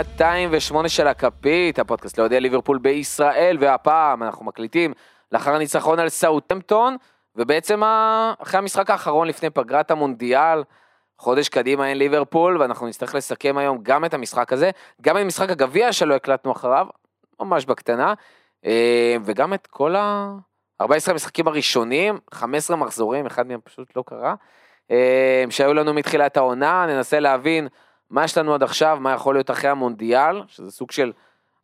לפרק 208 של הכפית, הפודקאסט לאוהדי ליברפול בישראל, והפעם אנחנו מקליטים לאחר הניצחון על סאוטמפטון, ובעצם אחרי המשחק האחרון לפני פגרת המונדיאל, חודש קדימה אין ליברפול, ואנחנו נצטרך לסכם היום גם את המשחק הזה, גם את משחק הגביע שלא הקלטנו אחריו, ממש בקטנה, אה, וגם את כל ה-14 המשחקים הראשונים, 15 מחזורים, אחד מהם פשוט לא קרה, אה, שהיו לנו מתחילת העונה, ננסה להבין מה יש לנו עד עכשיו, מה יכול להיות אחרי המונדיאל, שזה סוג של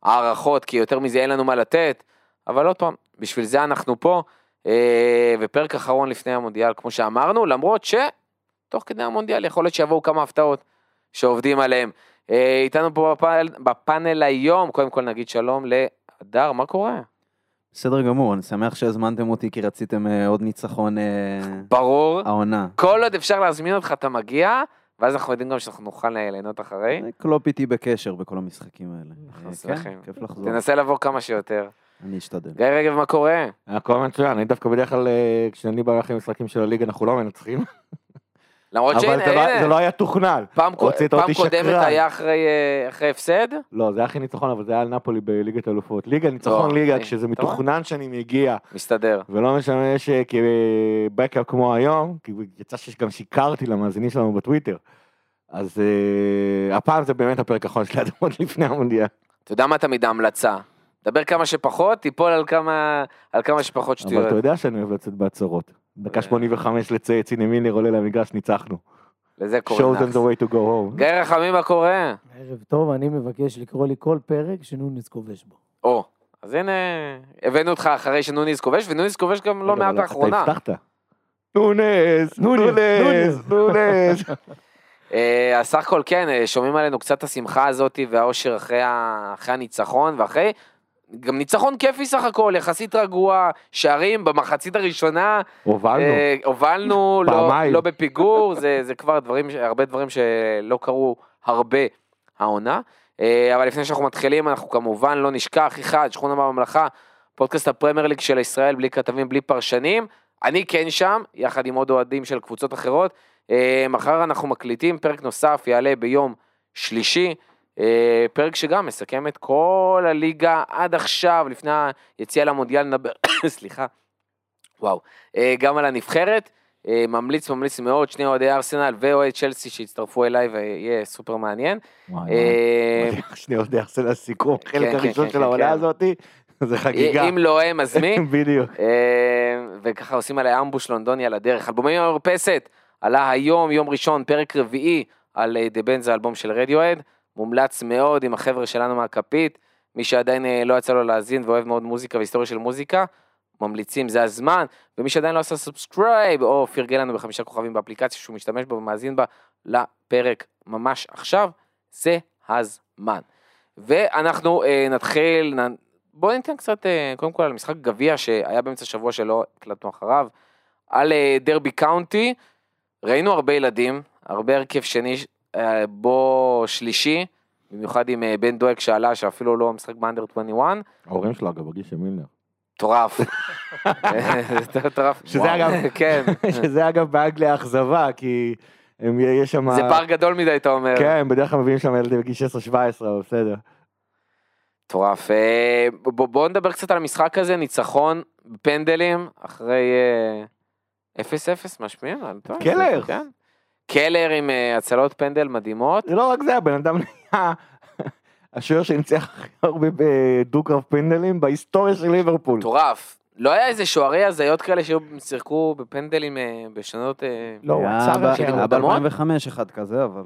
הערכות, כי יותר מזה אין לנו מה לתת, אבל עוד פעם, בשביל זה אנחנו פה, אה, ופרק אחרון לפני המונדיאל, כמו שאמרנו, למרות שתוך כדי המונדיאל יכול להיות שיבואו כמה הפתעות שעובדים עליהם. אה, איתנו פה בפאנל, בפאנל היום, קודם כל נגיד שלום להדר, מה קורה? בסדר גמור, אני שמח שהזמנתם אותי כי רציתם אה, עוד ניצחון ברור. העונה. כל עוד אפשר להזמין אותך, אתה מגיע. ואז אנחנו יודעים גם שאנחנו נוכל ליהנות אחרי. קלופ איתי בקשר בכל המשחקים האלה. אנחנו כן, שמחים. כיף לחזור. תנסה לבוא כמה שיותר. אני אשתדל. גיא רגב, מה קורה? הכל מצוין, אני דווקא בדרך כלל אה, כשאני בא משחקים של הליגה אנחנו לא מנצחים, למרות אבל שהנה, זה לא- זה לא היה תוכנן. פעם פעם קודמת. היה אחרי אה, אחרי הפסד, לא, זה היה הכי ניצחון, אבל זה היה על נפולי בליגת אלופות. ליגה, ניצחון לא, ליגה, אני- כשזה רואה? מתוכנן שאני מגיע, מסתדר. ולא משנה שכבקאפ כמו היום, כי יצא שגם שיקרתי למאזינים שלנו בטוויטר. אז אה, הפעם זה באמת הפרק האחרון של האדמות לפני המונדיאל. אתה יודע מה תמיד ההמלצה? דבר כמה שפחות, תיפול על כמה על כמה שפחות אבל שטויות. אתה יודע שאני אוהב לצאת בהצהרות. דקה אה. 85 לצייץ, הנה מילר עולה למגרש, ניצחנו. לזה show קוראים them נאחס. the way to go home. גיא רחמים, מה קורה? ערב טוב, אני מבקש לקרוא לי כל פרק שנוניס כובש בו. או, אז הנה, הבאנו אותך אחרי שנוניס כובש, ונוניס כובש גם לא מעט אבל לאחרונה. אתה הבטחת. נונס, נוניס, נונס, נונס. אה, אז סך הכל כן, אה, שומעים עלינו קצת את השמחה הזאת והאושר אחרי הניצחון, ואחרי, גם ניצחון כיפי סך הכל, יחסית רגוע, שערים במחצית הראשונה, הובלנו. אה, הובלנו, לא. לא בפיגור, זה, זה כבר דברים, הרבה דברים שלא קרו הרבה העונה. אה, אבל לפני שאנחנו מתחילים, אנחנו כמובן לא נשכח, אחד, שכונה בממלכה, פודקאסט הפרמייר ליג של ישראל, בלי כתבים, בלי פרשנים. אני כן שם, יחד עם עוד אוהדים של קבוצות אחרות. אה, מחר אנחנו מקליטים, פרק נוסף יעלה ביום שלישי. אה, פרק שגם מסכם את כל הליגה עד עכשיו, לפני היציאה למונדיאל נדבר, סליחה, וואו, אה, גם על הנבחרת. אה, ממליץ, ממליץ מאוד, שני אוהדי ארסנל ואוהד צ'לסי שהצטרפו אליי ויהיה סופר מעניין. שנייה, עוד יחסה לסיכום, כן, חלק כן, הראשון כן, של העונה. הזאתי, זה חגיגה. אם לא הם, אז מי? בדיוק. וככה עושים עליי אמבוש לונדוני על הדרך. אלבומי המרפסת עלה היום, יום ראשון, פרק רביעי על The Bends אלבום של רדיוהד. מומלץ מאוד עם החבר'ה שלנו מהכפית. מי שעדיין אה, לא יצא לו להאזין ואוהב מאוד מוזיקה והיסטוריה של מוזיקה, ממליצים, זה הזמן. ומי שעדיין לא עשה subscribe, או פרגן לנו בחמישה כוכבים באפליקציה שהוא משתמש בה ומאזין בה לפרק ממש עכשיו, זה הזמן. ואנחנו אה, נתחיל, נ... בואו ניתן קצת, אה, קודם כל על משחק גביע שהיה באמצע השבוע שלא הקלטנו אחריו, על אה, דרבי קאונטי, ראינו הרבה ילדים, הרבה הרכב שני, בו שלישי, במיוחד עם אה, בן דואג שעלה, שאפילו לא משחק באנדר 21, ההורים שלו אגב, הגיש של מילנר. מטורף. מטורף. שזה אגב- כן, שזה אגב באנגליה אכזבה, כי הם- יש שם... זה פער גדול מדי, אתה אומר. כן, בדרך כלל מביאים שם ילדים בגיל 16-17, אבל בסדר. מטורף. אה, בוא- בואו נדבר קצת על המשחק הזה, ניצחון בפנדלים, אחרי אה, 0-0 משמיעים? אני טועה? קלר. קלר עם אה, הצלות פנדל מדהימות. זה לא רק זה, הבן אדם נהיה השוער שניצח הכי הרבה בדו-קרב פנדלים בהיסטוריה של ליברפול. מטורף. לא היה איזה שוערי הזיות כאלה שהיו שיחקו בפנדלים אה, בשנות... אה, לא, הוא עצר ב- את כאילו, היה מוקדמות? ב-2005 אחד כזה, אבל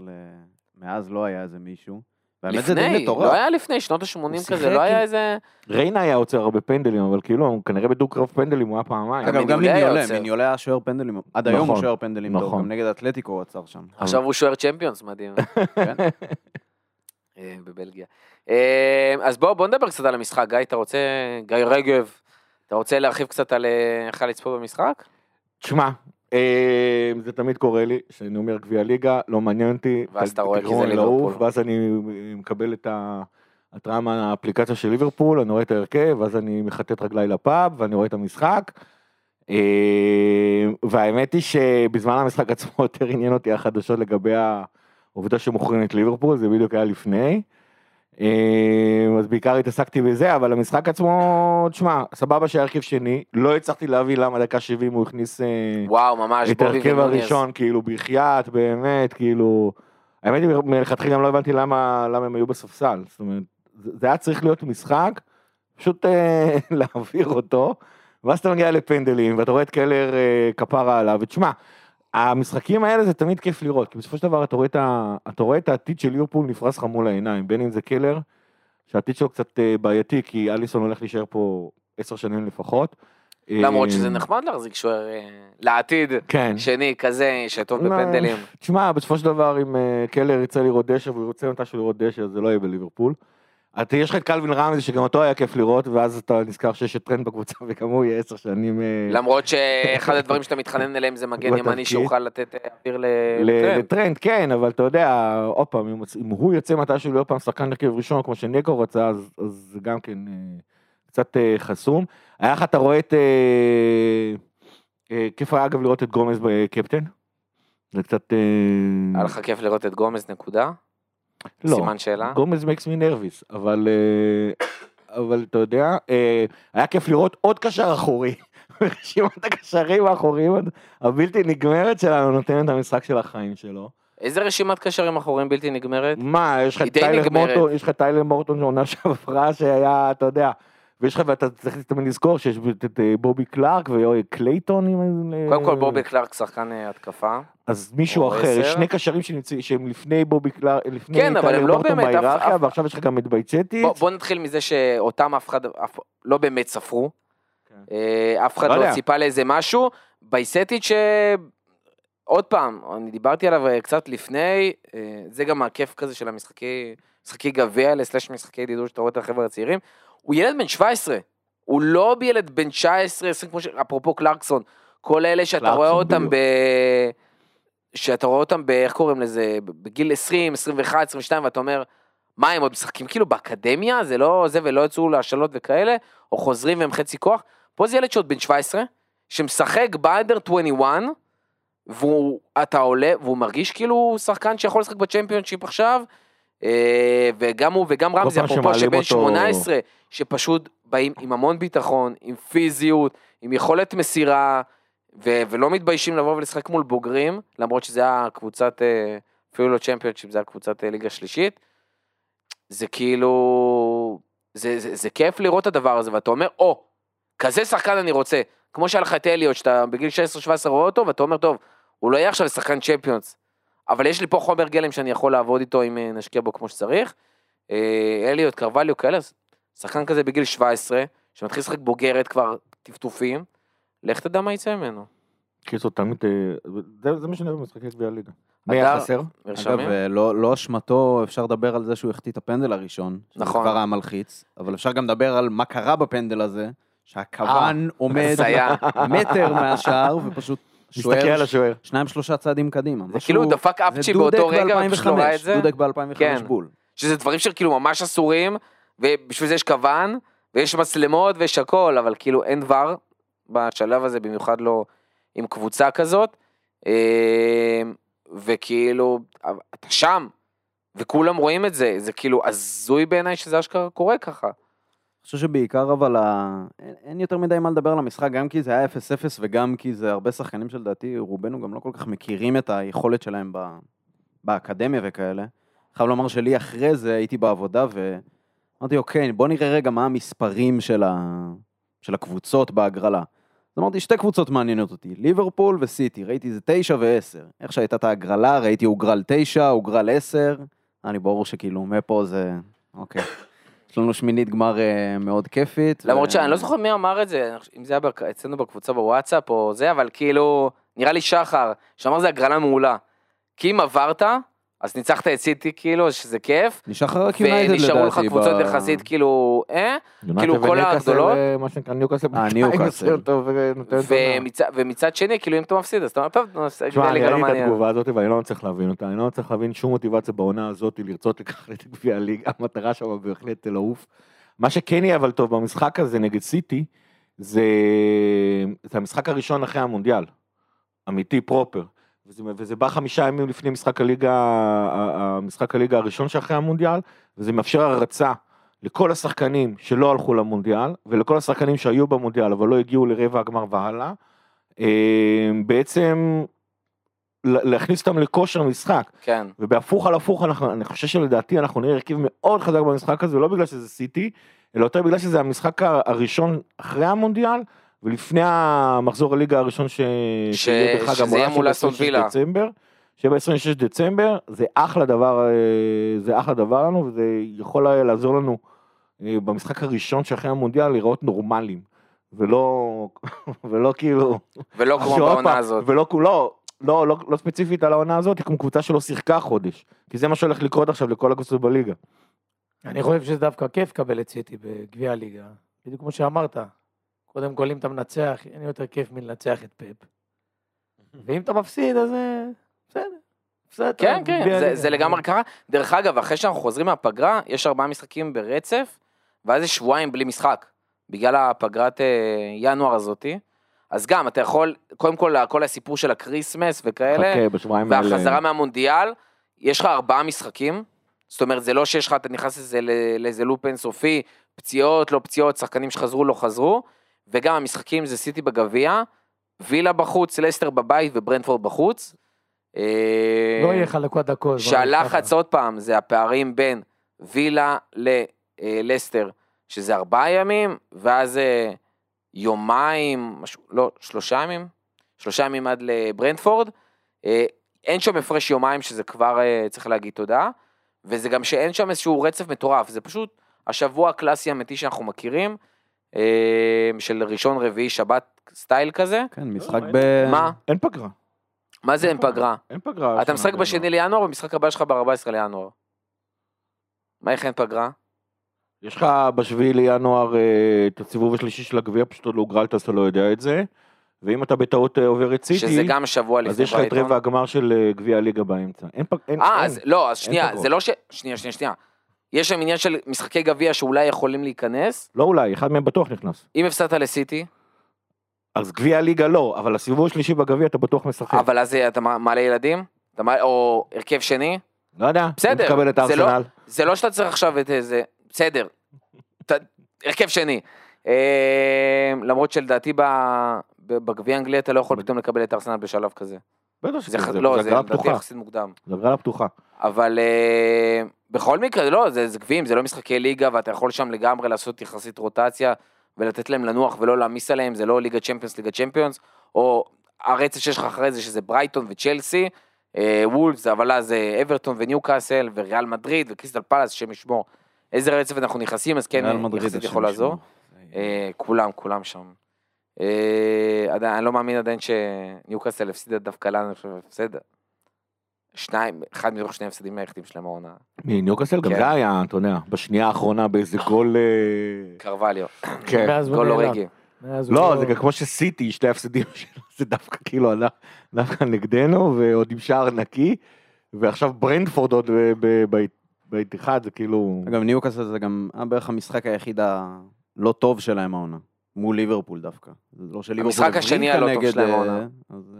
מאז לא היה איזה מישהו. והאמת זה די לפני, מטורף. לא היה לפני, שנות ה-80 הוא כזה, לא היה איזה... ריינה היה עוצר הרבה פנדלים, אבל כאילו, הוא כנראה בדו-קרב פנדלים הוא היה פעמיים. אגב, גם מיניולה מיניולה, היה שוער פנדלים, עד היום הוא נכון, שוער פנדלים טוב, נכון. גם נגד אתלטיקו הוא עצר שם. עכשיו הוא שוער צ'מפיונס, מדהים. כן. אה, בבלגיה. אה, אז בואו בוא נדבר קצת על המשחק. גיא, אתה רוצה... גיא רגב, אתה רוצה להרחיב קצת על איך היה לצפות במשחק? תשמע, זה תמיד קורה לי, שאני אומר גביע ליגה, לא מעניין אותי. ואז אתה רואה כי זה ליברפול. ואז אני מקבל את ההתראה מהאפליקציה של ליברפול, אני רואה את ההרכב, ואז אני מחטט רגליי לפאב, ואני רואה את המשחק. אה, והאמת היא שבזמן המשחק עצמו יותר עניין אותי החדשות לגבי עובדה שמוכרים את ליברפול, זה בדיוק היה לפני. אה, אז בעיקר התעסקתי בזה, אבל המשחק עצמו, תשמע, סבבה שהיה הרכב שני, לא הצלחתי להבין למה דקה 70 הוא הכניס אה, וואו, ממש, את ההרכב. הראשון, כאילו, בחייאת, באמת, כאילו... האמת היא, מלכתחילה גם לא הבנתי למה, למה הם היו בספסל. זאת אומרת, זה היה צריך להיות משחק, פשוט אה, להעביר אותו, ואז אתה מגיע לפנדלים, ואתה רואה את קלר כפרה עליו, ותשמע, המשחקים האלה זה תמיד כיף לראות, כי בסופו של דבר אתה רואה את, ה, אתה רואה את העתיד של ליברפול נפרס לך מול העיניים, בין אם זה קלר, שהעתיד שלו קצת אה, בעייתי, כי אליסון הולך להישאר פה עשר שנים לפחות. למרות אה, שזה נחמד להחזיק שוער אה, לעתיד, כן. שני כזה, שטוב בפנדלים. תשמע, בסופו של דבר, אם קלר ירצה לראות דשא והוא ירצה מתישהו לראות דשא, זה לא יהיה בליברפול. אתה, יש לך את קלווין רמזי שגם אותו היה כיף לראות, ואז אתה נזכר שיש את טרנד בקבוצה וגם הוא יהיה עשר שנים אה, למרות שאחד הדברים שאתה מתחנן אליהם זה מגן ימני. שיוכל לתת אה, אוויר לטרנד. לטרנד, כן, אבל אתה יודע, עוד פעם, אם, הוא יוצא מתישהו להיות פעם שחקן הרכב ראשון, כמו שניקו רצה, אז, זה גם כן אה, קצת חסום. היה לך, אתה רואה את... כיף היה אגב לראות את גומז בקפטן. זה קצת... היה לך כיף לראות את גומז נקודה? לא. סימן שאלה? גומז makes me nervous, אבל, אה, אבל אתה יודע, אה, היה כיף לראות עוד קשר אחורי. רשימת הקשרים האחוריים הבלתי נגמרת שלנו נותנת את המשחק של החיים שלו. איזה רשימת קשרים אחוריים בלתי נגמרת? מה, יש לך טיילר. מורטון, יש לך טיילר מורטון שעונה שעברה שהיה, אתה יודע, ויש לך, ואתה צריך תמיד לזכור שיש את אה, בובי קלארק וקלייטון. אם- אה, קודם כל בובי קלארק שחקן אה, התקפה. אז מישהו אחר, יש. שני קשרים שהם לפני בובי קלארק, לפני כן, אבל הם לא באמת, בהיררכיה, אף- ועכשיו יש לך גם את בייצטיץ'. בוא, בוא נתחיל מזה שאותם אף אחד לא באמת ספרו. כן. אה, אף אחד לא לא. ציפה לאיזה משהו. בייסטיץ' אה, עוד פעם, אני דיברתי עליו אה, קצת לפני, אה, זה גם הכיף כזה של המשחקי, משחקי גביע האלה, סלאש משחקי ידידות שאתה רואה את החבר'ה הצעירים. הוא ילד בן 17, הוא לא ילד בן 19, 20, כמו ש... אפרופו קלרקסון, כל אלה שאתה רואה אותם. ב... שאתה רואה אותם ב... איך קוראים לזה? בגיל 20, 21, 22, ואתה אומר, מה הם עוד משחקים כאילו באקדמיה? זה לא זה ולא יצאו להשאלות וכאלה, או חוזרים והם חצי כוח. פה זה ילד שעוד בן 17, שמשחק באנדר 21, והוא, אתה עולה, והוא מרגיש כאילו שחקן שיכול לשחק בצ'מפיונשיפ עכשיו, וגם הוא וגם רמזי, אפרופו שבן אותו- 18, שפשוט באים עם המון ביטחון, עם פיזיות, עם יכולת מסירה, ו- ולא מתביישים לבוא ולשחק מול בוגרים, למרות שזה היה קבוצת, אה, אפילו לא צ'מפיונשיפ, זה היה קבוצת אה, ליגה שלישית. זה כאילו, זה, זה, זה כיף לראות את הדבר הזה, ואתה אומר, או, כזה שחקן אני רוצה. כמו שהיה לך את אליוט, שאתה בגיל 16-17 רואה אותו, ואתה אומר, טוב, הוא לא יהיה עכשיו שחקן צ'מפיונס, אבל יש לי פה חומר גלם שאני יכול לעבוד איתו אם אה, נשקיע בו כמו שצריך. אה, אליוט, קרווליו, כאלה, שחקן כזה בגיל 17, שמתחיל לשחק בוגרת כבר טפטופים, לך תדע מה יצא ממנו. קיצור, תמיד, אה, זה- זה מה שאני אוהב במשחקי גביע הליגה. מי היה חסר? אגב, לא לא אשמתו, אפשר לדבר על זה שהוא החטיא את הפנדל הראשון. שזה נכון. כבר היה מלחיץ, אבל אפשר גם לדבר על מה קרה בפנדל הזה, שהכוון עומד. מטר מהשער, ופשוט מסתכל על שוער השוער. שניים שלושה צעדים קדימה. זה כאילו דפק אפצ'י באותו רגע, ופשוט לא ראה את זה. דודק ב-2005 כן. בול. שזה דברים שכאילו ממש אסורים, ובשביל זה יש כוון, ויש מצלמות ויש הכל, אבל כאילו אין דבר בשלב הזה, במיוחד לא עם קבוצה כזאת. אה, וכאילו, אתה שם, וכולם רואים את זה, זה כאילו הזוי בעיניי שזה אשכרה קורה ככה. חושב שבעיקר אבל ה... אין, אין יותר מדי מה לדבר על המשחק, גם כי זה היה 0-0 וגם כי זה הרבה שחקנים שלדעתי רובנו גם לא כל כך מכירים את היכולת שלהם ב... באקדמיה וכאלה. חייב לומר שלי אחרי זה הייתי בעבודה ואמרתי אוקיי בוא נראה רגע מה המספרים של, ה... של הקבוצות בהגרלה. אז אמרתי שתי קבוצות מעניינות אותי, ליברפול וסיטי, ראיתי זה 9 ו-10. איך שהייתה את ההגרלה ראיתי הוגרל 9, הוגרל 10, היה לי ברור שכאילו מפה זה אוקיי. יש לנו שמינית גמר אה, מאוד כיפית. למרות ו- שאני לא זוכר מי אמר את זה, אם זה היה אצלנו בקבוצה בוואטסאפ או זה, אבל כאילו, נראה לי שחר, שאמר זה הגרלה מעולה. כי אם עברת, אז ניצחת את סיטי כאילו, שזה כיף, נשאר רק יונייטד לדעתי. ונשארו לך קבוצות ב- יחסית כאילו, אה? כאילו, כל הגדולות. אה, מה שנקרא ניוקאסל. אה, ניוקאסל. את העונה. ומצד, שני, כאילו אם אתה מפסיד, אז אתה אומר, טוב, נו, אז תשמע, אני ראיתי את. התגובה הזאת ואני לא מצליח להבין אותה, אני לא מצליח להבין שום מוטיבציה בעונה הזאת לרצות לקחת את גביע הליגה, המטרה שם בהחלט לעוף. מה שכן יהיה אבל טוב במשחק הזה נגד סיטי, זה המשחק הראשון אחרי המונדיאל, אמיתי פרופר. וזה, וזה בא חמישה ימים לפני משחק הליגה, המשחק הליגה הראשון שאחרי המונדיאל, וזה מאפשר הרצה לכל השחקנים שלא הלכו למונדיאל, ולכל השחקנים שהיו במונדיאל אבל לא הגיעו לרבע הגמר והלאה, אה, בעצם להכניס אותם לכושר משחק. כן. ובהפוך על הפוך אנחנו, אני חושב שלדעתי אנחנו נראה הרכב מאוד חזק במשחק הזה, לא בגלל שזה סיטי, אלא יותר בגלל שזה המשחק הראשון אחרי המונדיאל, ולפני המחזור הליגה הראשון ש... ש- שזה יהיה מול 26 וילה. דצמבר, שיהיה ב-26 דצמבר, זה אחלה דבר, אה, זה אחלה דבר לנו, וזה יכול היה לעזור לנו אה, במשחק הראשון שאחרי המונדיאל להיראות נורמליים, ולא, ולא כאילו... ולא כמו בעונה פעם, הזאת. ולא כולו, לא, לא, לא ספציפית על העונה הזאת, כמו קבוצה שלא שיחקה חודש. כי זה מה שהולך לקרות עכשיו לכל הקבוצות בליגה. אני חושב שזה דווקא כיף לקבל את סיטי בגביע הליגה. בדיוק כמו שאמרת. קודם כל, אם אתה מנצח, אין יותר כיף מלנצח את פפ. ואם אתה מפסיד, אז אה, בסדר. בסדר. כן, כן, זה. זה לגמרי קרה. דרך אגב, אחרי שאנחנו חוזרים מהפגרה, יש ארבעה משחקים ברצף, ואז יש שבועיים בלי משחק, בגלל הפגרת אה, ינואר הזאתי. אז גם, אתה יכול, קודם כל, כל הסיפור של ה Christmas וכאלה, חכה בשבועיים האלה. והחזרה מהמונדיאל, יש לך ארבעה משחקים, זאת אומרת, זה לא שיש לך, אתה נכנס לזה, לאיזה לופ אינסופי, פציעות, לא פציעות, שחקנים שחזרו, לא חזרו, וגם המשחקים זה סיטי בגביע, וילה בחוץ, לסטר בבית וברנדפורד בחוץ. אה, לא יהיה חלקות דקות. שהלחץ. עוד פעם זה הפערים בין וילה ללסטר, שזה ארבעה ימים, ואז אה, יומיים, משהו, לא, שלושה ימים? שלושה ימים עד לברנדפורד. אה, אין שם הפרש יומיים, שזה כבר אה, צריך להגיד תודה, וזה גם שאין שם איזשהו רצף מטורף, זה פשוט השבוע הקלאסי האמיתי שאנחנו מכירים, אה, של ראשון, רביעי, שבת סטייל כזה. כן, משחק אין- ב... מה? אין פגרה. מה זה אין פגרה? אין פגרה. אתה משחק בשני לינואר, במשחק הבא שלך ב-14 לינואר. מה איך אין פגרה? יש לך בשביעי לינואר אה, את הסיבוב השלישי של הגביע, פשוט עוד לא הוגרלת אז אתה לא יודע את זה. ואם אתה בטעות אה, עובר את סיטי, שזה גם שבוע לפני אז יש לך את. רבע הגמר של אה, גביע הליגה באמצע. אין פג... אין, אה, לא, אז שנייה. זה לא ש... שנייה, שנייה, שנייה. יש שם עניין של משחקי גביע שאולי יכולים להיכנס. לא אולי, אחד מהם בטוח נכנס. אם הפסדת לסיטי, אז גביע הליגה לא, אבל הסיבוב השלישי בגביע אתה בטוח משחק. אבל אז אתה מעלה ילדים, אתה מעלה- או הרכב שני, לא יודע, בסדר, תקבל את זה לא- הארסנל. זה לא שאתה צריך עכשיו את איזה... בסדר. ת- הרכב שני. אה, למרות שלדעתי בגביע האנגלי אתה לא יכול פתאום לקבל את ארסנל בשלב כזה. בטח זה שזה, זה לא, זה לדעתי פתוחה. יחסית מוקדם. זה הגרלה פתוחה. אבל אה, בכל מקרה, לא, זה, זה גביעים, זה לא משחקי ליגה, ואתה יכול שם לגמרי לעשות יחסית רוטציה, ולתת להם לנוח ולא להעמיס עליהם, זה לא ליגה צ'מפיונס, ליגה צ'מפיונס, או הרצף שיש לך אחרי זה, שזה ברייטון וצ'לסי, אה, וולפס, אבל אז אה, אברטון וניוקאסל, וריאל מדריד, וקריסטל פלאס, השם ישמור. איזה רצף אנחנו נכנסים, אז כן, יחסית יכול לעזור. אה, כולם, כולם שם. אה, עדיין, אני לא מאמין עדיין שניוקאסל הפסידה דווקא לנו, אני חושב, הפסד. שניים, אחד מתוך שני הפסדים היחידים שלהם העונה. מניוקאסל גם כן. זה היה, אתה יודע, בשנייה האחרונה באיזה גול... אה, קרווליו, כן. גול הוא לא, זה גם כמו שסיטי, שתי הפסדים שלו, זה דווקא כאילו הלך דווקא נגדנו, ועוד עם שער נקי, ועכשיו ברנדפורד עוד ב- ב- ב- באיתיחד, זה כאילו... אגב, ניוקאסל זה גם היה בערך המשחק היחיד הלא טוב שלהם העונה. מול ליברפול דווקא. לא שליברפול המשחק השני הלא טוב שלהם אה, העונה. אז,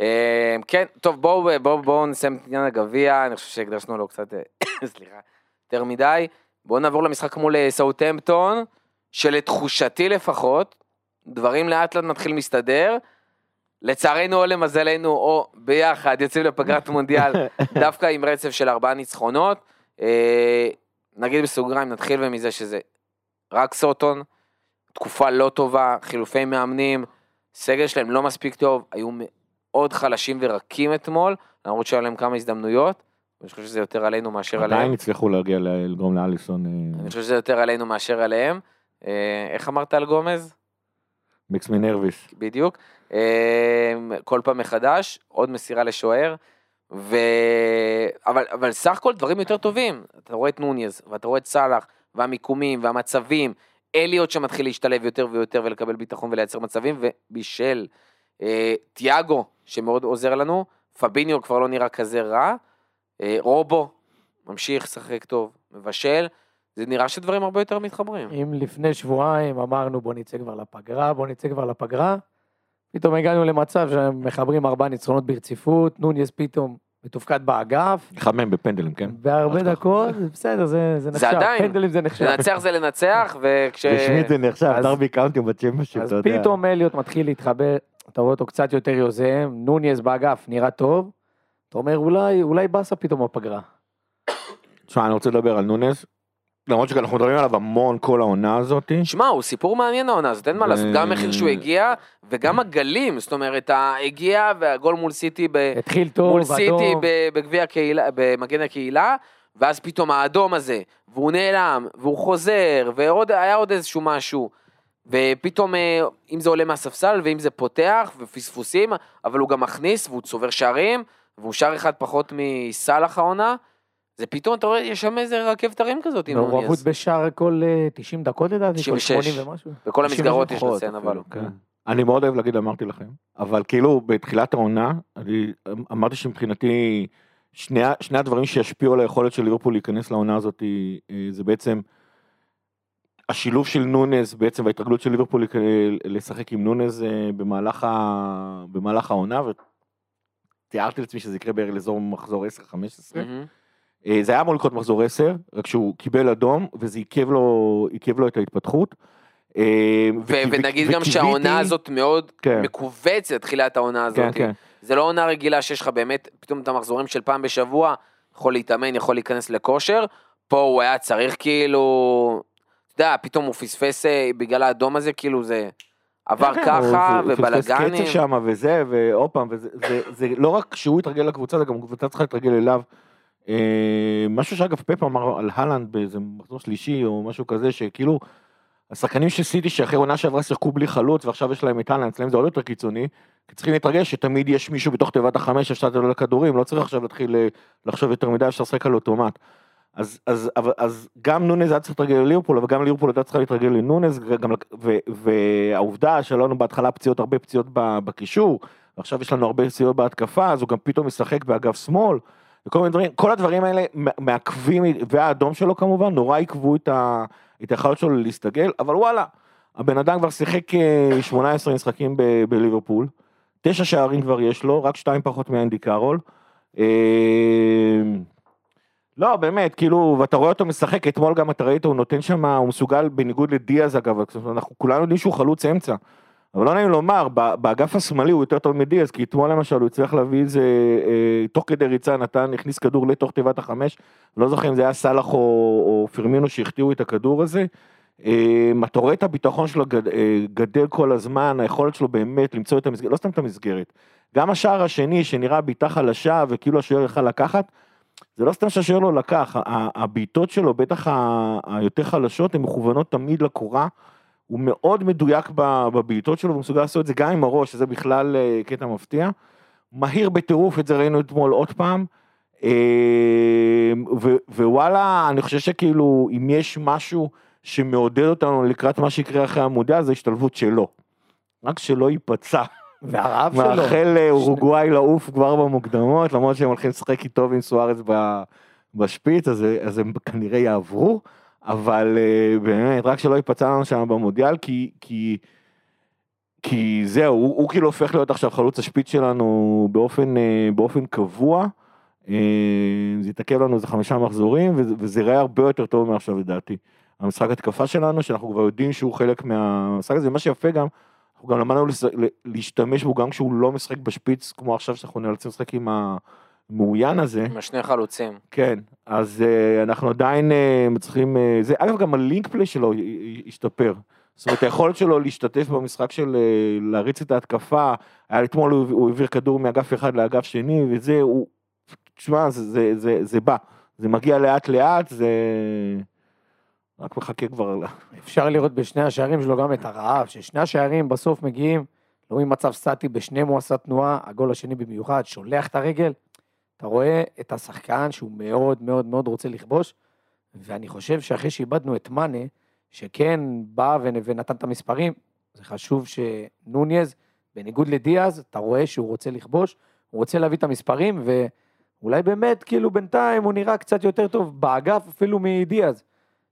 אה, אה, כן, טוב, בואו בואו בואו נסיים את עניין הגביע, אני חושב שהקדשנו לו קצת, אה, סליחה, יותר מדי. בואו נעבור למשחק מול סאוטהמפטון, שלתחושתי לפחות, דברים לאט לאט מתחילים להסתדר. לצערנו או למזלנו, או ביחד, יוצאים לפגרת מונדיאל, דווקא עם רצף של ארבעה ניצחונות. נגיד בסוגריים, נתחיל מזה שזה רק סוטון, תקופה לא טובה, חילופי מאמנים, סגל שלהם לא מספיק טוב, היו מאוד חלשים ורקים אתמול, למרות שהיו להם כמה הזדמנויות, ואני חושב שזה יותר עלינו מאשר עליהם. עדיין הצליחו להגיע, לגרום לאליסון אה, אני חושב שזה יותר עלינו מאשר עליהם. אה, איך אמרת על גומז? מיקס מנרוויס. בדיוק. אה, כל פעם מחדש, עוד מסירה לשוער. ו... אבל, אבל סך הכל דברים יותר טובים. אתה רואה את נוניז, ואתה רואה את סאלח, והמיקומים, והמצבים, אליוט שמתחיל להשתלב יותר ויותר ולקבל ביטחון ולייצר מצבים, ובישל. אה, תיאגו, שמאוד עוזר לנו, פביניו כבר לא נראה כזה רע, אה, רובו, ממשיך לשחק טוב, מבשל, זה נראה שדברים הרבה יותר מתחברים. אם לפני שבועיים אמרנו בוא נצא כבר לפגרה, בוא נצא כבר לפגרה, פתאום הגענו למצב שמחברים ארבעה ניצחונות ברציפות, נוניס פתאום מתופקד באגף, אחד מהם בפנדלים, כן? בהרבה אז. דקות, בסדר, זה זה נחשב, עדיין. פנדלים זה נחשב. לנצח זה לנצח, וכש... רשמית זה נחשב, אז- דרבי קאונטי בצ'מפיונשיפ, אז אתה יודע. פתאום אליוט מתחיל להתחבר, אתה רואה אותו קצת יותר יוזם, נוניס באגף נראה טוב, אתה אומר אולי, אולי באסה פתאום בפגרה. תשמע, אני רוצה לדבר על נונס, למרות שאנחנו מדברים עליו המון כל העונה הזאת. שמע, הוא סיפור מעניין העונה הזאת, אין מה לעשות, גם המחיר שהוא הגיע, וגם הגלים, זאת אומרת, הגיע והגול מול סיטי ב... התחיל טוב, מול סיטי בגביע הקהילה, במגן הקהילה, ואז פתאום האדום הזה, והוא נעלם, והוא חוזר, ועוד, היה עוד איזשהו משהו. ופתאום, אה, אם זה עולה מהספסל, ואם זה פותח, ופספוסים, אבל הוא גם מכניס, והוא צובר שערים, והוא שער אחד פחות מסאלח העונה, זה פתאום, אתה רואה, יש שם איזה רכבת הרים כזאת מעורבות. בשער כל אה, 90 דקות לדעתי, כל 96. 80 ומשהו. בכל 90 המסגרות יש לציין, אבל... אפילו, כן. אני מאוד אוהב להגיד אמרתי לכם, אבל כאילו בתחילת העונה, אני אמרתי שמבחינתי שני, שני הדברים שישפיעו על היכולת של ליברפול להיכנס לעונה הזאת, אה, זה בעצם השילוב של נונז בעצם וההתרגלות של ליברפול לשחק עם נונז אה, במהלך, ה, במהלך העונה, ותיארתי לעצמי שזה יקרה בערך לאזור מחזור 10-15. מהמם. אה, זה היה אמור לקרות מחזור 10, רק שהוא קיבל אדום, וזה עיכב לו, עיכב לו את ההתפתחות. אה, ו- ונגיד גם שהעונה הזאת מאוד כן. מכווצת, תחילת העונה הזאת. כן, כן. זה לא עונה רגילה שיש לך באמת פתאום את המחזורים של פעם בשבוע, יכול להתאמן, יכול להיכנס לכושר. פה הוא היה צריך כאילו, אתה יודע, פתאום הוא פספס אה, בגלל האדום הזה, כאילו זה עבר כן, כן, ככה, הוא- הוא פספס ובלאגנים. קצב שם וזה, ועוד פעם, וזה זה, זה לא רק שהוא התרגל לקבוצה, זה גם הקבוצה צריכה להתרגל אליו. אה, משהו שאגב פפ אמר על הלנד באיזה מחזור שלישי או משהו כזה, שכאילו, השחקנים של סיטי שאחרי עונה שעברה שיחקו בלי חלוץ ועכשיו יש להם את הלנד, אצלם זה עוד יותר קיצוני, כי צריכים להתרגש שתמיד יש מישהו בתוך תיבת החמש אפשר לתת לו לכדורים, לא צריך עכשיו להתחיל אה, לחשוב יותר מדי, אפשר לשחק על אוטומט. אז, אז, אבל, אז גם נונז היה צריך להתרגל לליברפול, אבל גם ליברפול הייתה צריכה להתרגל לנונז, גם, ו, והעובדה שלא לנו בהתחלה פציעות, הרבה פציעות בקישור, ועכשיו יש לנו הרבה פציעות בהתקפה, אז הוא גם פתאום משחק באגף שמאל, וכל מיני דברים, כל הדברים האלה מעכבים, והאדום שלו כמובן, נורא עיכבו את, היכולת שלו להסתגל, אבל וואלה, הבן אדם כבר שיחק אה, 18 משחקים ב- בליברפול, תשע שערים כבר יש לו, רק שתיים פחות מאנדי קארול. אה, לא, באמת, כאילו, ואתה רואה אותו משחק, אתמול גם אתה ראית, הוא נותן שם, הוא מסוגל, בניגוד לדיאז אגב, אנחנו כולנו יודעים שהוא חלוץ אמצע. אבל לא נעים לומר, באגף השמאלי הוא יותר טוב מדיאז, כי אתמול למשל הוא הצליח להביא איזה, אה, תוך כדי ריצה נתן, הכניס כדור לתוך תיבת החמש, לא זוכר אם זה היה סאלח או, או פרמינו שהחטיאו את הכדור הזה. אה, אתה רואה את הביטחון שלו גד, אה, גדל כל הזמן, היכולת שלו באמת למצוא את המסגרת, לא סתם את המסגרת. גם השער השני שנראה בעיטה חלשה וכאילו השוער יכל לקחת, זה לא סתם שהשוער לא לקח, הבעיטות שלו, בטח היותר חלשות, הן מכוונות תמיד לקורה. הוא מאוד מדויק בבעיטות שלו, והוא מסוגל לעשות את זה גם עם הראש, שזה בכלל אה, קטע מפתיע. מהיר בטירוף, את זה ראינו אתמול עוד פעם. אה, ו- ווואלה, אני חושב שכאילו, אם יש משהו שמעודד אותנו לקראת מה שיקרה אחרי המונדיאל, זה השתלבות שלו. רק שלא ייפצע. והרעב שלו. מאחל לאורוגוואי לעוף כבר במוקדמות, למרות שהם הולכים לשחק איתו ועם סוארץ בשפיץ, אז, אז הם כנראה יעברו, אבל אה, באמת, רק שלא ייפצע לנו שם במונדיאל, כי, כי, כי זהו, הוא, הוא כאילו הופך להיות עכשיו חלוץ השפיץ שלנו באופן, אה, באופן קבוע. אה, זה יתעכב לנו איזה חמישה מחזורים, וזה- יראה הרבה יותר טוב מעכשיו לדעתי. המשחק התקפה שלנו, שאנחנו כבר יודעים שהוא חלק מהמשחק הזה, ומה שיפה גם, אנחנו גם למדנו להשתמש בו גם כשהוא לא משחק בשפיץ, כמו עכשיו שאנחנו נאלצים לשחק עם המאוין הזה. עם השני חלוצים. כן, אז uh, אנחנו עדיין uh, צריכים, uh, זה, אגב גם הלינק פליי שלו השתפר. זאת אומרת היכולת שלו להשתתף במשחק של uh, להריץ את ההתקפה, היה אתמול הוא, הוא העביר כדור מאגף אחד לאגף שני וזה, הוא, תשמע זה, זה, זה, זה בא, זה מגיע לאט לאט, זה רק מחכה כבר, אפשר לראות בשני השערים שלו גם את הרעב, ששני השערים בסוף מגיעים, לא ממצב סטטי, בשניהם הוא עשה תנועה, הגול השני במיוחד, שולח את הרגל, אתה רואה את השחקן שהוא מאוד מאוד מאוד רוצה לכבוש, ואני חושב שאחרי שאיבדנו את מאנה, שכן בא ונ- ונתן את המספרים, זה חשוב שנוניז, בניגוד לדיאז, אתה רואה שהוא רוצה לכבוש, הוא רוצה להביא את המספרים, ואולי באמת, כאילו בינתיים הוא נראה קצת יותר טוב באגף אפילו מדיאז.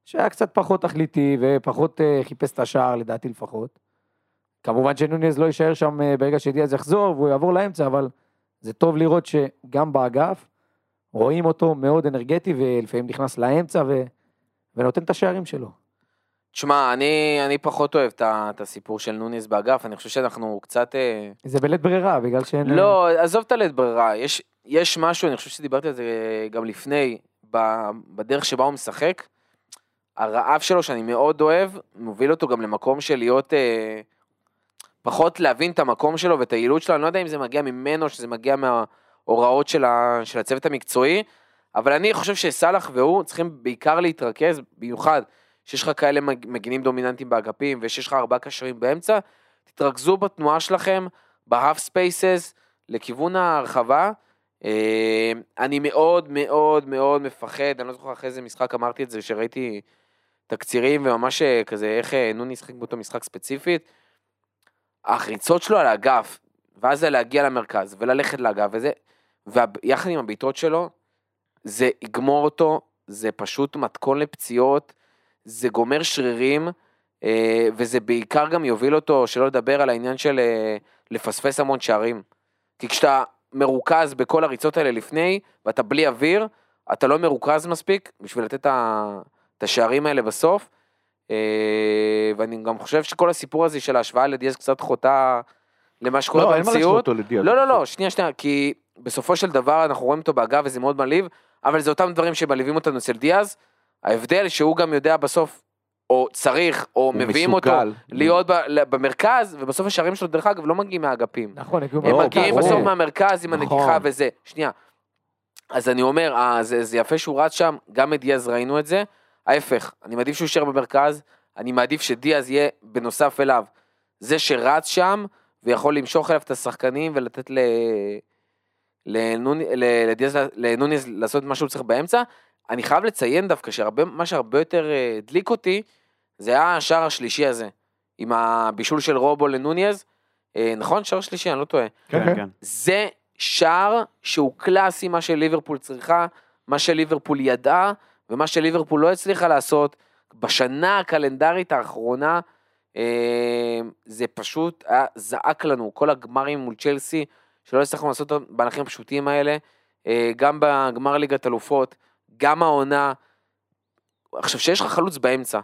שהיה קצת פחות תכליתי ופחות אה, חיפש את השער לדעתי לפחות. כמובן שנוניז לא יישאר שם אה, ברגע שדיאז יחזור והוא יעבור לאמצע, אבל זה טוב לראות שגם באגף רואים אותו מאוד אנרגטי ולפעמים נכנס לאמצע ו... ונותן את השערים שלו. תשמע, אני, אני פחות אוהב את הסיפור של נוניס באגף, אני חושב שאנחנו קצת... אה, זה בלית ברירה, בגלל שאין... לא, עזוב את הלית ברירה, יש, יש משהו, אני חושב שדיברתי על זה גם לפני, בדרך שבה הוא משחק, הרעב שלו שאני מאוד אוהב, מוביל אותו גם למקום של להיות, אה, פחות להבין את המקום שלו ואת היעילות שלו, אני לא יודע אם זה מגיע ממנו, שזה מגיע מההוראות של, ה, של הצוות המקצועי, אבל אני חושב שסאלח והוא צריכים בעיקר להתרכז, במיוחד שיש לך כאלה מג- מגינים דומיננטיים באגפים ושיש לך ארבעה קשרים באמצע, תתרכזו בתנועה שלכם, ב half spaces, לכיוון ההרחבה. אה, אני מאוד מאוד מאוד מפחד, אני לא זוכר אחרי איזה משחק אמרתי את זה, שראיתי תקצירים וממש אה, כזה איך אה, נונייז שיחק באותו משחק ספציפית. הריצות שלו על האגף, ואז זה להגיע למרכז וללכת לאגף וזה, ויחד עם הבעיטות שלו, זה יגמור אותו, זה פשוט מתכון לפציעות, זה גומר שרירים, אה, וזה בעיקר גם יוביל אותו, שלא לדבר על העניין של אה, לפספס המון שערים. כי כשאתה מרוכז בכל הריצות האלה לפני, ואתה בלי אוויר, אתה לא מרוכז מספיק בשביל לתת את השערים האלה בסוף. אה, ואני גם חושב שכל הסיפור הזה של ההשוואה לדיאז קצת חוטא למה שקורה לא, אין מה להשוות במציאות. אותו לדיאז. לא, לא, לא, שנייה, שנייה, כי בסופו של דבר אנחנו רואים אותו באגף וזה מאוד מעליב, אבל זה אותם דברים שמלהיבים אותנו אצל דיאז. ההבדל שהוא גם יודע בסוף, או צריך, או מביאים אותו. להיות ב- במרכז, ובסוף השערים שלו דרך אגב לא מגיעים מהאגפים. נכון, הם מגיעים. בסוף מהמרכז עם נכון. הנגיחה וזה. שנייה. אז אני אומר, אה, זה, זה יפה שהוא רץ שם, גם מדיאז ראינו את זה. ההפך, אני מעדיף שהוא יישאר במרכז, אני מעדיף שדיאז יהיה בנוסף אליו. זה שרץ שם, ויכול למשוך אליו את השחקנים ולתת ל... לנוני- לדיאז, לנוניז לעשות מה שהוא צריך באמצע. אני חייב לציין דווקא שמה שהרבה יותר אה, הדליק אותי, זה היה השער השלישי הזה, עם הבישול של רובו לנוניז. אה, נכון? שער שלישי, אני לא טועה. כן, כן, כן. כן. זה שער שהוא קלאסי מה שליברפול צריכה, מה שליברפול ידעה ומה שליברפול לא הצליחה לעשות בשנה הקלנדרית האחרונה. אה, זה פשוט היה זעק לנו, כל הגמרים מול צ'לסי, שלא הצלחנו לעשות אותם בהליכים הפשוטים האלה, אה, גם בגמר ליגת אלופות, גם העונה. עכשיו, שיש לך חלוץ באמצע,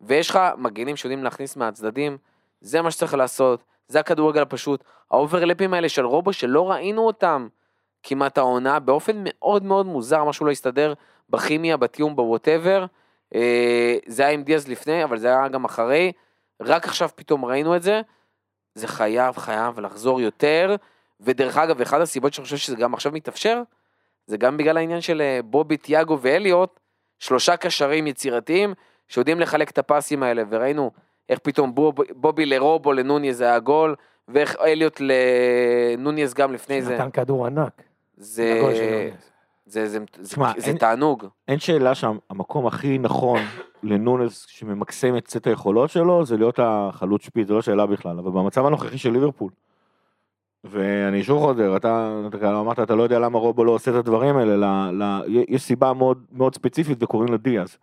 ויש לך מגנים שיודעים להכניס מהצדדים, זה מה שצריך לעשות, זה הכדורגל הפשוט. האוברלפים האלה של רובו שלא ראינו אותם כמעט העונה, באופן מאוד מאוד מוזר, משהו לא הסתדר בכימיה, בתיאום, בווטאבר. אה, זה היה עם דיאז לפני, אבל זה היה גם אחרי. רק עכשיו פתאום ראינו את זה. זה חייב, חייב לחזור יותר. ודרך אגב, אחת הסיבות שאני חושב שזה גם עכשיו מתאפשר, זה גם בגלל העניין של אה, בובי, תיאגו ואליוט, שלושה קשרים יצירתיים שיודעים לחלק את הפסים האלה, וראינו איך פתאום בוב, בובי לרובו לנוניז היה גול, ואיך אליוט לנוניז גם לפני זה. נתן כדור ענק. זה. זה, זה, זה, תשמע, זה אין- תענוג. אין שאלה שהמקום הכי נכון לנונס שממקסם את סט היכולות שלו זה להיות החלוץ שפיץ, זה לא שאלה בכלל, אבל במצב הנוכחי של ליברפול. ואני שוב חוזר, אתה, אתה אמרת, אתה לא יודע למה רובו לא עושה את הדברים האלה, ל, ל, יש סיבה מאוד, מאוד ספציפית וקוראים לה דיאז.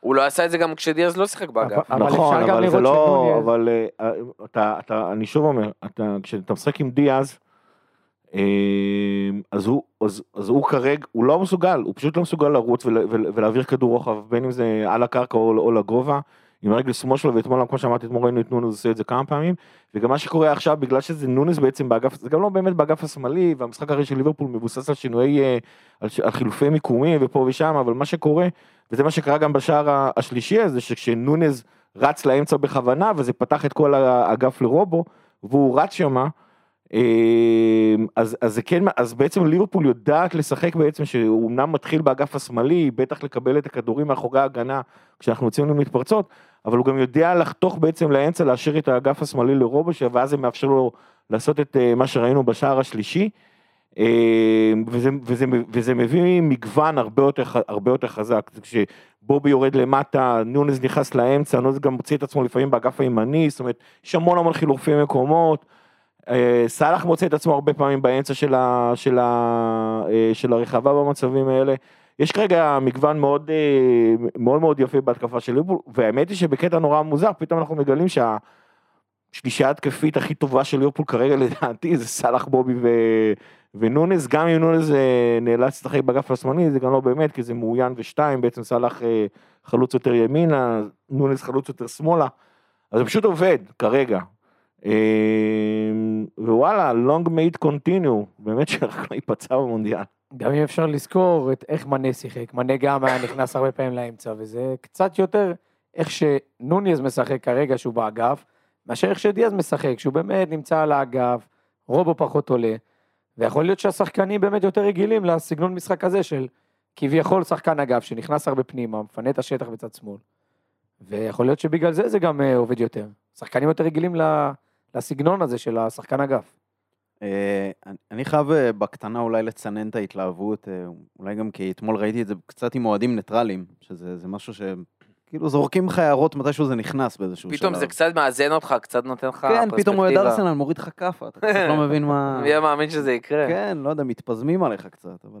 הוא לא עשה את זה גם כשדיאז לא שיחק באגף. אבל נכון, אבל זה לא, אבל אה, אתה, אתה, אני שוב אומר, אתה, כשאתה משחק עם דיאז, אז הוא, אז, אז הוא כרגע, הוא לא מסוגל, הוא פשוט לא מסוגל לרוץ ול, ול, ולהעביר כדור רוחב, בין אם זה על הקרקע או, או לגובה, עם הרגל שמאל שלו, ואתמול, כמו שאמרתי, אתמול ראינו את נונס עושה את זה כמה פעמים, וגם מה שקורה עכשיו, בגלל שזה נונס בעצם באגף, זה גם לא באמת באגף השמאלי, והמשחק הרי של ליברפול מבוסס על שינויי, אה, על, על חילופי מיקומים ופה ושם, אבל מה שקורה, וזה מה שקרה גם בשער השלישי הזה, שכשנונז רץ לאמצע בכוונה, וזה פתח את כל האגף לרובו, והוא רץ שמה, אז, אז זה כן, אז בעצם ליברפול יודעת לשחק בעצם, שהוא אמנם מתחיל באגף השמאלי, בטח לקבל את הכדורים מאחורי ההגנה, כשאנחנו יוצאים למתפרצות, אבל הוא גם יודע לחתוך בעצם לאמצע, להשאיר את האגף השמאלי לרובו, ואז זה מאפשר לו לעשות את אה, מה שראינו בשער השלישי. אה, וזה, וזה, וזה מביא מגוון הרבה יותר, הרבה יותר חזק. כשבובי יורד למטה, נונז נכנס לאמצע, נונז גם מוציא את עצמו לפעמים באגף הימני, זאת אומרת, יש המון המון חילופי מקומות. אה, סאלח מוצא את עצמו הרבה פעמים באמצע של, ה, של, ה, אה, של הרחבה במצבים האלה. יש כרגע מגוון מאוד אה, מאוד מאוד יפה בהתקפה של ליברפול, והאמת היא שבקטע נורא מוזר, פתאום אנחנו מגלים שה... השלישייה התקפית הכי טובה של ליברפול כרגע לדעתי זה סאלח בובי ו... ונונס, גם אם נונס אה, נאלץ לשחק באגף השמאלי, זה גם לא באמת, כי זה מאוין ושתיים, בעצם סאלח אה, חלוץ יותר ימינה, נונס חלוץ יותר שמאלה, אז זה פשוט עובד כרגע. אה, ווואלה, long made continue, באמת שרק לא ייפצע במונדיאל. גם אם אפשר לזכור את איך מנה שיחק, מנה גם היה נכנס הרבה פעמים לאמצע, וזה קצת יותר איך שנוניז משחק כרגע שהוא באגף, מאשר איך שדיאז משחק, שהוא באמת נמצא על האגף, רובו פחות עולה, ויכול להיות שהשחקנים באמת יותר רגילים לסגנון משחק הזה של כביכול שחקן אגף שנכנס הרבה פנימה, מפנה את השטח בצד שמאל, ויכול להיות שבגלל זה זה גם אה, עובד יותר. שחקנים יותר רגילים ל- לסגנון הזה של השחקן אגף. אה, אני- חייב אה, בקטנה אולי לצנן את ההתלהבות, אה, אולי גם כי אתמול ראיתי את זה קצת עם אוהדים ניטרלים, שזה זה משהו שכאילו זורקים לך הערות מתישהו זה נכנס באיזשהו שלב. פתאום זה קצת מאזן אותך, קצת נותן לך כן, פתאום אוהד פרספקטיבה. ארסנל מוריד לך כאפה, אתה קצת לא מבין מה... מי היה מאמין שזה יקרה? כן, לא יודע, מתפזמים עליך קצת, אבל...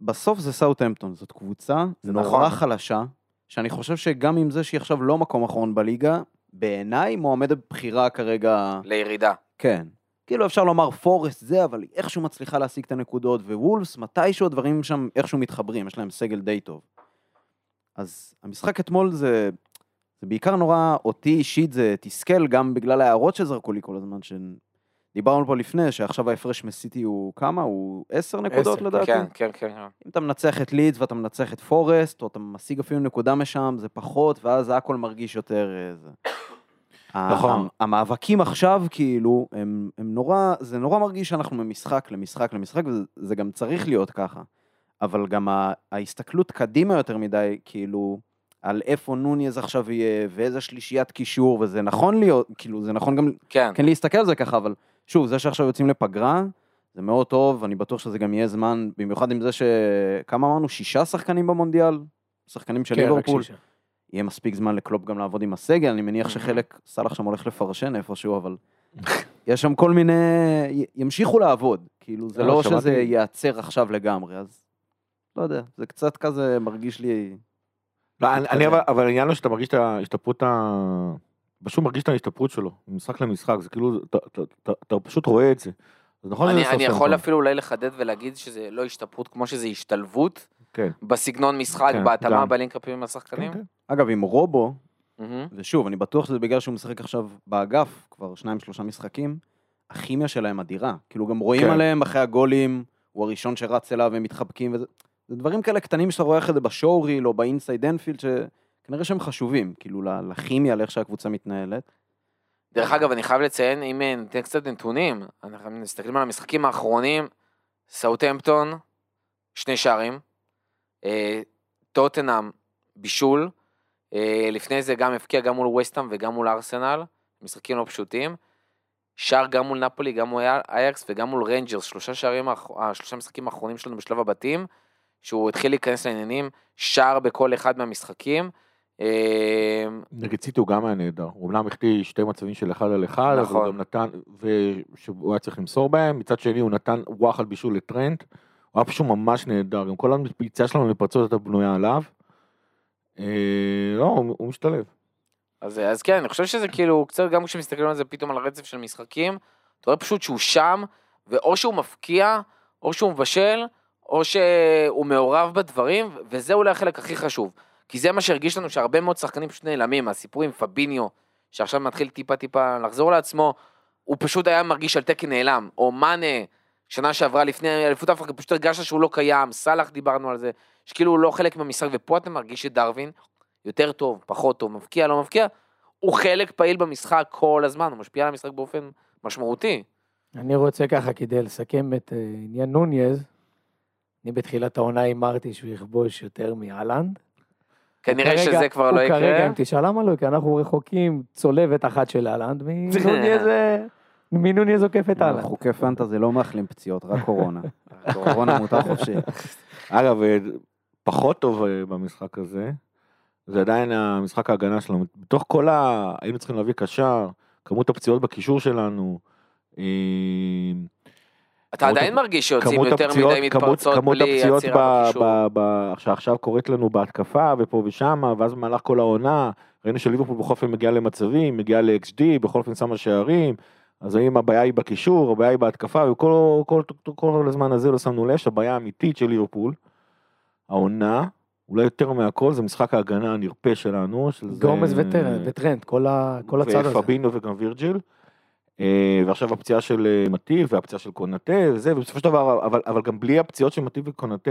בסוף זה סאוטהמפטון, זאת קבוצה זה נורא נכון. חלשה, שאני חושב שגם עם זה שהיא עכשיו לא מקום אחרון בליגה, בעיניי מועמדת בחירה כרגע, לירידה. כן. כאילו אפשר לומר פורסט זה, אבל היא איכשהו מצליחה להשיג את הנקודות, ווולפס, מתישהו הדברים שם איכשהו מתחברים, יש להם סגל די טוב. אז המשחק אתמול זה, זה בעיקר נורא, אותי אישית זה תסכל, גם בגלל ההערות שזרקו לי כל הזמן, שדיברנו פה לפני, שעכשיו ההפרש מסיטי הוא כמה? הוא עשר נקודות עשר, לדעתי? כן, כן, כן. אם אתה מנצח את לידס ואתה מנצח את פורסט, או אתה משיג אפילו נקודה משם, זה פחות, ואז הכל מרגיש יותר... אה, זה. נכון. המאבקים עכשיו, כאילו, הם, הם נורא, זה נורא מרגיש שאנחנו ממשחק למשחק למשחק, וזה גם צריך להיות ככה. אבל גם ההסתכלות קדימה יותר מדי, כאילו, על איפה נוניז עכשיו יהיה, ואיזה שלישיית קישור, וזה נכון להיות, כאילו, זה נכון גם כן. כן להסתכל על זה ככה, אבל שוב, זה שעכשיו יוצאים לפגרה, זה מאוד טוב, אני בטוח שזה גם יהיה זמן, במיוחד עם זה ש... כמה אמרנו? שישה שחקנים במונדיאל? שחקנים של כן, רק ליברפול? שישה. יהיה מספיק זמן לקלופ גם לעבוד עם הסגל, אני מניח. שחלק, סאלח שם הולך לפרשן איפשהו, אבל יש שם כל מיני... ימשיכו לעבוד, כאילו, זה לא, לא שזה ייעצר עכשיו לגמרי, אז לא יודע, זה קצת כזה מרגיש לי... לא, אני, מתקדם. אבל, אבל העניין הוא שאתה מרגיש את ההשתפרות, ה... פשוט מרגיש את ההשתפרות שלו, ממשחק למשחק, זה כאילו, אתה, פשוט רואה את זה. נכון אני יכול. אפילו אולי לחדד ולהגיד שזה לא השתפרות כמו שזה השתלבות כן, בסגנון משחק, כן, בהתאמה. בלינקאפים עם כן, השחקנים. כן. אגב, עם רובו, מהמם. ושוב, אני בטוח שזה בגלל שהוא משחק עכשיו באגף, כבר שניים, שלושה משחקים, הכימיה שלהם אדירה. כאילו, גם רואים כן. עליהם אחרי הגולים, הוא הראשון שרץ אליו, הם מתחבקים, וזה... זה דברים כאלה קטנים שאתה רואה איך זה בשואו-ריל או באינסייד אנפילד, שכנראה שהם חשובים, כאילו, לכימיה, לאיך שהקבוצה מתנהלת. דרך אגב, אני חייב לציין, אם אה, ניתן קצת נתונים, אנחנו מסתכלים על המשחקים האחרונים, סאוטהמפטון, שני שערים, טוטנאם, בישול, אה, לפני זה גם הבקיע גם מול וסטאם וגם מול ארסנל, משחקים לא פשוטים, שער גם מול נפולי, גם מול אייקס וגם מול ריינג'רס, שלושה שערים, אה, שלושה משחקים האחרונים שלנו בשלב הבתים, שהוא התחיל להיכנס לעניינים, שער בכל אחד מהמשחקים. אה, נגד סיטי הוא גם היה נהדר, הוא אומנם החטיא שתי מצבים של אחד על אחד, אבל נכון. הוא גם נתן, ושהוא היה צריך למסור בהם, מצד שני הוא נתן וואחד בישול לטרנט, הוא היה פשוט ממש נהדר, גם כל הפריצה שלנו לפרצות הייתה בנויה עליו. אה, לא, הוא, משתלב. אז, אז כן, אני חושב שזה כאילו, קצת גם כשמסתכלים על זה פתאום על הרצף של משחקים, אתה רואה פשוט שהוא שם, ואו שהוא מפקיע, או שהוא מבשל, או שהוא מעורב בדברים, וזה אולי החלק הכי חשוב. כי זה מה שהרגיש לנו שהרבה מאוד שחקנים פשוט נעלמים, הסיפור עם פביניו, שעכשיו מתחיל טיפה טיפה לחזור לעצמו, הוא פשוט היה מרגיש על תקן נעלם, או מאנה, שנה שעברה לפני אליפות אפריקה, פשוט הרגשת שהוא לא קיים, סאלח דיברנו על זה, שכאילו הוא לא חלק מהמשחק, ופה אתה מרגיש שדרווין יותר טוב, פחות טוב, מבקיע, לא מבקיע, הוא חלק פעיל במשחק כל הזמן, הוא משפיע על המשחק באופן משמעותי. אני רוצה ככה, כדי לסכם את אה, עניין נוניז, אני בתחילת העונה הימרתי שהוא יכבוש יותר מאלנד. כנראה כרגע- שזה כבר לא הוא כרגע, יקרה. אם תשאל למה לא, כי אנחנו רחוקים צולבת אחת של אהלנד, מנוניז אה, מנוניז עוקף את אהלנד. חוקי פנטזי לא מאחלים פציעות, רק קורונה. קורונה מותר חופשי. אגב, אה, פחות טוב אה, במשחק הזה, זה עדיין המשחק ההגנה שלנו. בתוך כל ה... היינו צריכים להביא קשר, כמות הפציעות בקישור שלנו, אה, אתה כמות עדיין מרגיש שיוצאים כמות יותר הפציעות, מדי כמות, מתפרצות כמות בלי הפציעות עצירה בקישור. ב, ב, שעכשיו קורית לנו בהתקפה ופה ושמה, ואז במהלך כל העונה, ראינו שליברפול בכל אופן מגיעה למצבים, מגיעה ל-XG, בכל אופן שמה שערים, אז האם הבעיה היא בקישור, הבעיה היא בהתקפה, וכל כל, כל, כל הזמן הזה לא שמנו לב שהבעיה האמיתית של ליברפול, העונה, אולי יותר מהכל, זה משחק ההגנה הנרפה שלנו, שזה... גומז וטרנט, וטרנט, כל ה- כל הצד הזה. ופבינו וגם וירג'יל. אה, ועכשיו הפציעה של אה, מטיב והפציעה של קונאטה וזה, ובסופו של דבר, אבל, אבל גם בלי הפציעות של מטיב וקונאטה,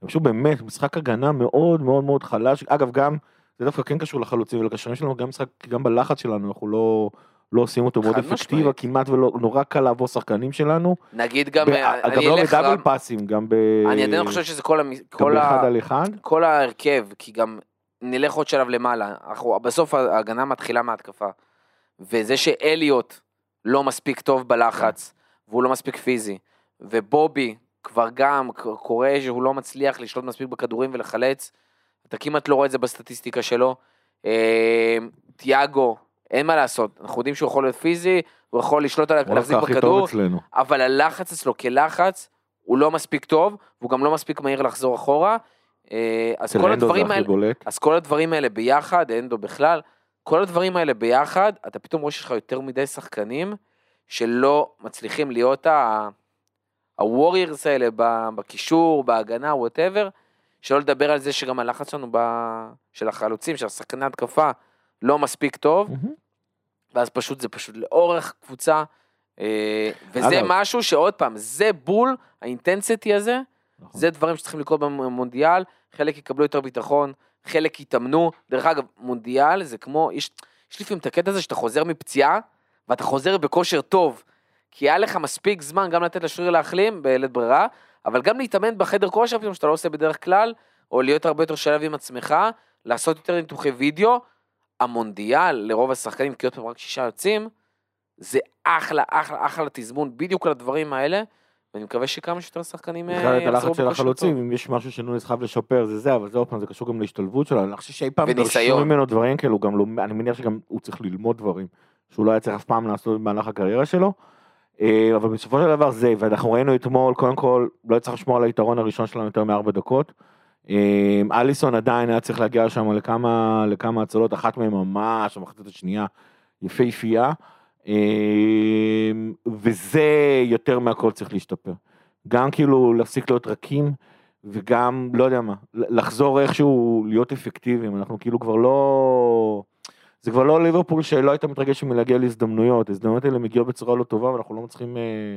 זה פשוט באמת משחק הגנה מאוד מאוד מאוד חלש. אגב, גם, זה דווקא כן קשור לחלוצים ולקשרים שלנו, גם משחק, גם בלחץ שלנו, אנחנו לא, לא עושים אותו מאוד אפקטיבה. כמעט ולא, נורא קל לעבור שחקנים שלנו. נגיד גם, ב- אה, גם אני לא אלך בדאבל רם- פאסים, גם ב... אני עדיין חושב שזה כל, המ... גם כל, ה... אחד. כל ההרכב, כי גם נלך עוד שלב למעלה, אנחנו, בסוף ההגנה מתחילה מההתקפה. וזה שאליוט לא מספיק טוב בלחץ, והוא לא מספיק פיזי, ובובי כבר גם קורה שהוא לא מצליח לשלוט מספיק בכדורים ולחלץ, אתה כמעט לא רואה את זה בסטטיסטיקה שלו. אה, תיאגו, אין מה לעשות, אנחנו יודעים שהוא יכול להיות פיזי, הוא יכול לשלוט על הוא להחזיק בכדור. אבל הלחץ אצלו כלחץ, הוא לא מספיק טוב, והוא גם לא מספיק מהיר לחזור אחורה. אה, אז כל הדברים האלה. אז כל הדברים האלה ביחד, אנדו בכלל, כל הדברים האלה ביחד, אתה פתאום רואה שיש לך יותר מדי שחקנים שלא מצליחים להיות ה- ה warriors האלה בקישור, בהגנה, whatever, שלא לדבר על זה שגם הלחץ שלנו ב- של החלוצים, של השחקני התקפה, לא מספיק טוב, מהמם. ואז פשוט זה פשוט לאורך קבוצה, אה, וזה אגב. משהו שעוד פעם, זה בול, ה intensity הזה, נכון. זה דברים שצריכים לקרות במונדיאל, חלק יקבלו יותר ביטחון, חלק יתאמנו. דרך אגב, מונדיאל זה כמו, יש, יש לפעמים את הקטע הזה שאתה חוזר מפציעה, ואתה חוזר בכושר טוב. כי היה לך מספיק זמן גם לתת לשריר להחלים בלית ברירה, אבל גם להתאמן בחדר כושר פתאום שאתה לא עושה בדרך כלל, או להיות הרבה יותר שלב עם עצמך, לעשות יותר ניתוחי וידאו. המונדיאל לרוב השחקנים, כי עוד פעם רק שישה יוצאים, זה אחלה, אחלה, אחלה תזמון בדיוק לדברים האלה, ואני מקווה שכמה שיותר שחקנים אה, בכלל את יחזרו הלחץ של בכושר החלוצים, טוב. אם יש משהו שנונס חייב לשפר זה זה, אבל זה עוד פעם, זה קשור גם להשתלבות שלו, אני לא חושב שאי פעם דרשו. ממנו דברים כאלו, גם לא, אני מניח שגם הוא צריך ללמוד דברים, שהוא לא היה צריך אף פעם לעשות במהלך הקריירה שלו, אה, אבל בסופו של דבר זה, ואנחנו ראינו אתמול, קודם כל, לא צריך לשמור על היתרון הראשון שלנו יותר מארבע דקות, אליסון עדיין היה צריך להגיע שם לכמה, לכמה הצלות, אחת מהן ממש, המחצית השנייה, יפהפייה, אה, וזה יותר מהכל צריך להשתפר. גם כאילו להפסיק להיות רכים, וגם, לא יודע מה, לחזור איכשהו להיות אפקטיביים, אנחנו כאילו כבר לא... זה כבר לא ליברפול שלא הייתה מתרגשת מלהגיע להזדמנויות, ההזדמנויות האלה מגיעות בצורה לא טובה ואנחנו לא מצליחים, אה,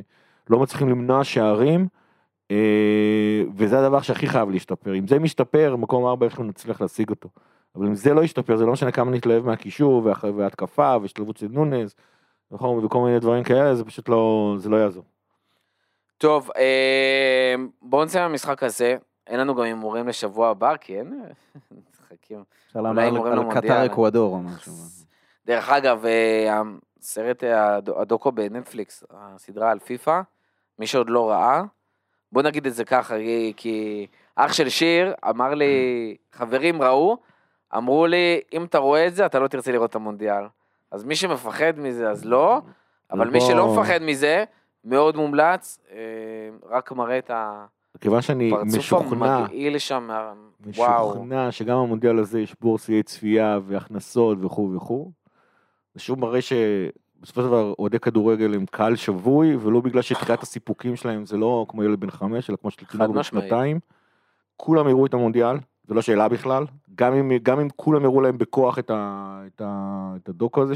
לא מצליחים למנוע שערים, וזה הדבר שהכי חייב להשתפר. אם זה משתפר, מקום ארבע איך נצליח להשיג אותו. אבל אם זה לא ישתפר, זה לא משנה כמה נתלהב מהקישור וההתקפה והשתלבות של נכון, וכל מיני דברים כאלה, זה פשוט לא, זה לא יעזור. טוב, אה, בואו נסיים במשחק הזה. אין לנו גם הימורים לשבוע הבא, כי אין משחקים. אפשר להמר על. קטר אקוודור או משהו. דרך אגב, אה, הסרט, אה, הדו- הדוקו בנטפליקס, הסדרה על פיפא, מי שעוד לא ראה, בוא נגיד את זה ככה, כי- אח של שיר אמר לי, חברים ראו, אמרו לי, אם אתה רואה את זה, אתה לא תרצה לראות את המונדיאל. אז מי שמפחד מזה, אז לא, אבל מי שלא מפחד מזה, מאוד מומלץ, אה, רק מראה את כיוון שאני משוכנע, המגעיל שם, מה- וואו. משוכנע שגם המונדיאל הזה ישבור שיאי צפייה והכנסות וכו' וכו'. זה שוב מראה שבסופו של דבר אוהדי כדורגל הם קהל שבוי, ולא בגלל שתחילת הסיפוקים שלהם זה לא כמו ילד בן חמש, אלא כמו של תינוק בן. שנתיים. כולם יראו את המונדיאל, זה לא שאלה בכלל. גם אם, גם אם כולם יראו להם בכוח את, ה, את, ה, את הדוקו הזה,